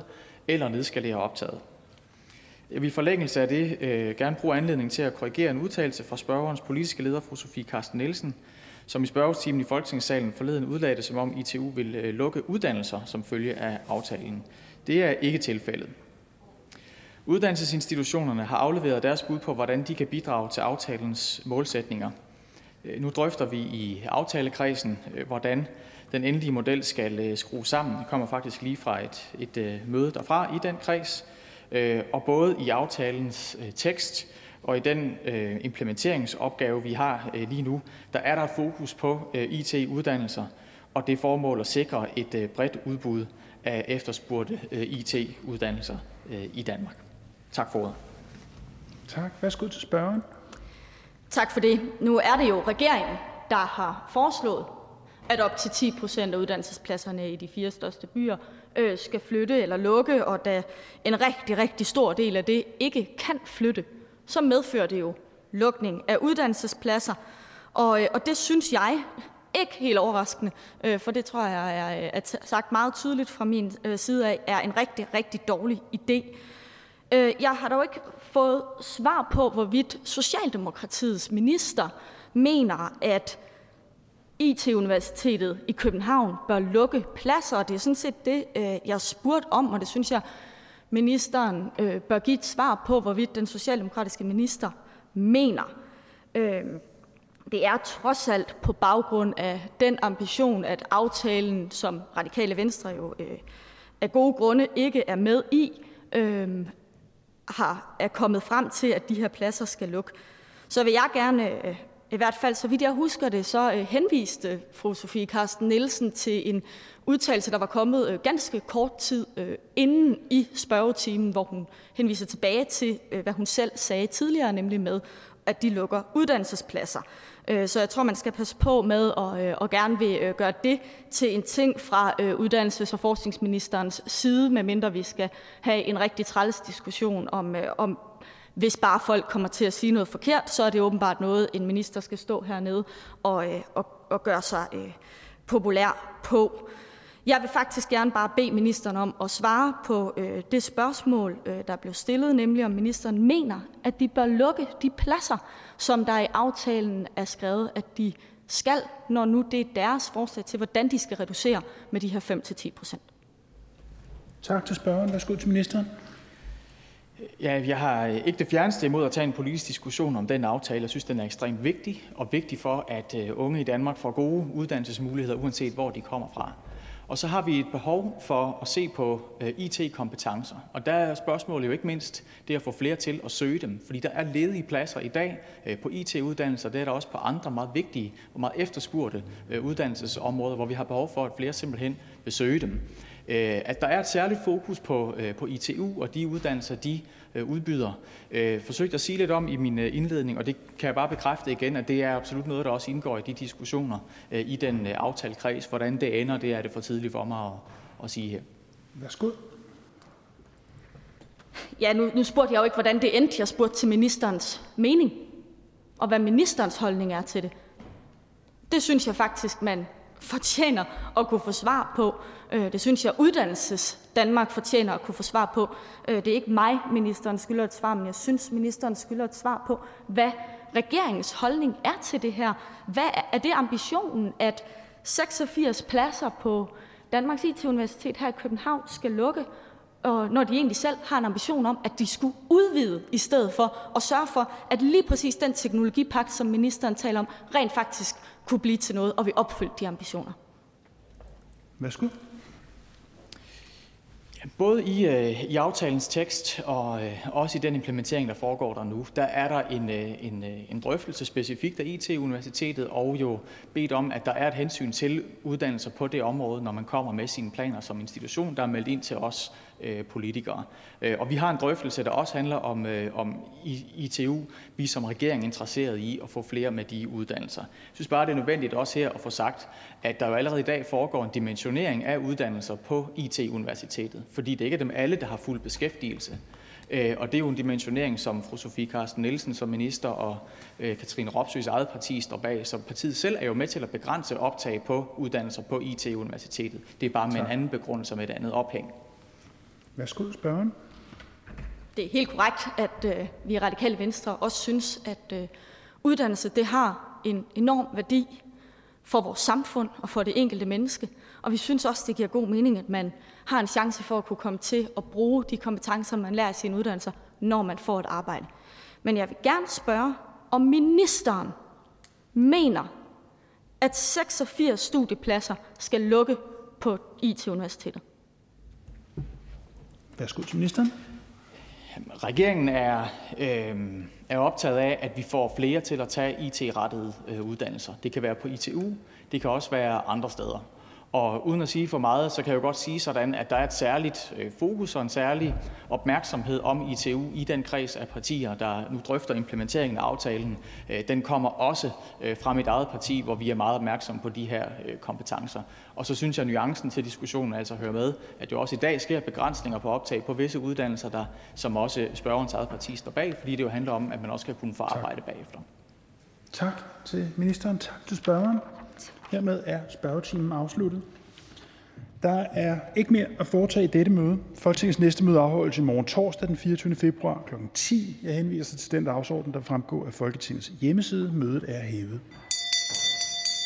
eller nedskalere optaget. Jeg vil i forlængelse af det øh, gerne bruge anledning til at korrigere en udtalelse fra spørgerens politiske leder, fru Sofie Carsten Nielsen, som i spørgetimen i Folketingssalen forleden udlagde det, som om ITU vil øh, lukke uddannelser som følge af aftalen. Det er ikke tilfældet. Uddannelsesinstitutionerne har afleveret deres bud på, hvordan de kan bidrage til aftalens målsætninger. Øh, nu drøfter vi i aftalekredsen, øh, hvordan den endelige model skal øh, skrues sammen. Det kommer faktisk lige fra et, et møde derfra i den kreds. Og både i aftalens tekst og i den implementeringsopgave, vi har lige nu, der er der fokus på IT-uddannelser og det formål at sikre et bredt udbud af efterspurgte IT-uddannelser i Danmark. Tak for ordet. Tak. Værsgo til spørgeren. Tak for det. Nu er det jo regeringen, der har foreslået, at op til 10 procent af uddannelsespladserne i de fire største byer øh, skal flytte eller lukke, og da en rigtig, rigtig stor del af det ikke kan flytte, så medfører det jo lukning af uddannelsespladser. Og, øh, og det synes jeg, ikke helt overraskende, øh, for det tror jeg er, er sagt meget tydeligt fra min øh, side af, er en rigtig, rigtig dårlig idé. Øh, jeg har dog ikke fået svar på, hvorvidt Socialdemokratiets minister mener, at IT-universitetet i København bør lukke pladser. Det er sådan set det, øh, jeg spurgte om, og det synes jeg, ministeren øh, bør give et svar på, hvorvidt den socialdemokratiske minister mener. Øh, det er trods alt på baggrund af den ambition, at aftalen, som Radikale Venstre jo øh, af gode grunde ikke er med i, øhm, har, er kommet frem til, at de her pladser skal lukke. Så vil jeg gerne, øh, i hvert fald så vidt jeg husker det, så øh, henviste fru Sofie Karsten Nielsen til en udtalelse, der var kommet øh, ganske kort tid øh, inden i spørgetimen, hvor hun henviser tilbage til, øh, hvad hun selv sagde tidligere, nemlig med, at de lukker uddannelsespladser. Øh, så jeg tror, man skal passe på med at, øh, at gerne vil øh, gøre det til en ting fra øh, uddannelses- og forskningsministerens side, medmindre vi skal have en rigtig træls diskussion om, om hvis bare folk kommer til at sige noget forkert, så er det åbenbart noget, en minister skal stå hernede og, og, og gøre sig populær på. Jeg vil faktisk gerne bare bede ministeren om at svare på øh, det spørgsmål, øh, der blev stillet, nemlig om ministeren mener, at de bør lukke de pladser, som der i aftalen er skrevet, at de skal, når nu det er deres forslag til, hvordan de skal reducere med de her 5-10 procent. Tak til spørgeren. Værsgo til ministeren. Ja, jeg har ikke det fjerneste imod at tage en politisk diskussion om den aftale. Jeg synes, den er ekstremt vigtig, og vigtig for, at øh, unge i Danmark får gode uddannelsesmuligheder, uanset hvor de kommer fra. Og så har vi et behov for at se på øh, IT-kompetencer. Og der er spørgsmålet jo ikke mindst det at få flere til at søge dem. Fordi der er ledige pladser i dag øh, på IT-uddannelser. Det er der også på andre meget vigtige og meget efterspurgte øh, uddannelsesområder, hvor vi har behov for, at flere simpelthen vil søge dem. At der er et særligt fokus på, på ITU og de uddannelser, de udbyder, forsøgte at sige lidt om i min indledning, og det kan jeg bare bekræfte igen, at det er absolut noget, der også indgår i de diskussioner i den aftalekreds. Hvordan det ender, det er det for tidligt for mig at, at sige her. Værsgo. Ja, nu, nu spurgte jeg jo ikke, hvordan det endte. Jeg spurgte til ministerens mening, og hvad ministerens holdning er til det. Det synes jeg faktisk, man fortjener at kunne få svar på. Øh, det synes jeg, Uddannelses Danmark fortjener at kunne få svar på. Øh, det er ikke mig, ministeren skylder et svar, men jeg synes, ministeren skylder et svar på, hvad regeringens holdning er til det her. Hvad er det ambitionen, at 86 pladser på Danmarks IT-universitet her i København skal lukke, og når de egentlig selv har en ambition om, at de skulle udvide i stedet for og sørge for, at lige præcis den teknologipagt, som ministeren taler om, rent faktisk kunne blive til noget, og vi opfylde de ambitioner. Værsgo. Både i, øh, i aftalens tekst og øh, også i den implementering, der foregår der nu, der er der en, øh, en, øh, en drøftelse specifikt af IT-universitetet og jo bedt om, at der er et hensyn til uddannelser på det område, når man kommer med sine planer som institution, der er meldt ind til os Øh, politikere. Øh, og vi har en drøftelse, der også handler om, øh, om ITU. Vi er som regering interesseret i at få flere med de uddannelser. Jeg synes bare, det er nødvendigt også her at få sagt, at der jo allerede i dag foregår en dimensionering af uddannelser på IT-universitetet, fordi det ikke er dem alle, der har fuld beskæftigelse. Og det er jo en dimensionering, som fru Sofie Carsten Nielsen som minister og Katrine Ropsøs eget parti står bag. Så partiet selv er jo med til at begrænse optag på uddannelser på IT-universitetet. Det er bare med en anden begrundelse med et andet ophæng. Værsgo, spørgeren. Det er helt korrekt, at øh, vi i Radikale Venstre også synes, at øh, uddannelse det har en enorm værdi for vores samfund og for det enkelte menneske. Og vi synes også, det giver god mening, at man har en chance for at kunne komme til at bruge de kompetencer, man lærer i sine uddannelser, når man får et arbejde. Men jeg vil gerne spørge, om ministeren mener, at 86 studiepladser skal lukke på IT-universitetet. Værsgo til ministeren. Regeringen er, øh, er optaget af, at vi får flere til at tage IT-rettede øh, uddannelser. Det kan være på ITU, det kan også være andre steder. Og uden at sige for meget, så kan jeg jo godt sige sådan, at der er et særligt øh, fokus og en særlig opmærksomhed om ITU i den kreds af partier, der nu drøfter implementeringen af aftalen. Øh, den kommer også øh, fra mit eget parti, hvor vi er meget opmærksomme på de her kompetencer. Og så synes jeg, at nuancen til diskussionen altså hører med, at jo også i dag sker begrænsninger på optag på visse uddannelser, der, som også spørgerens eget parti står bag, fordi det jo handler om, at man også skal kunne få arbejde bagefter. Tak til ministeren. Tak til spørgeren. Hermed er spørgetimen afsluttet. Der er ikke mere at foretage i dette møde. Folketingets næste møde afholdes i morgen torsdag den 24. februar kl. 10. Jeg henviser til den dagsorden, der fremgår af Folketingets hjemmeside. Mødet er hævet.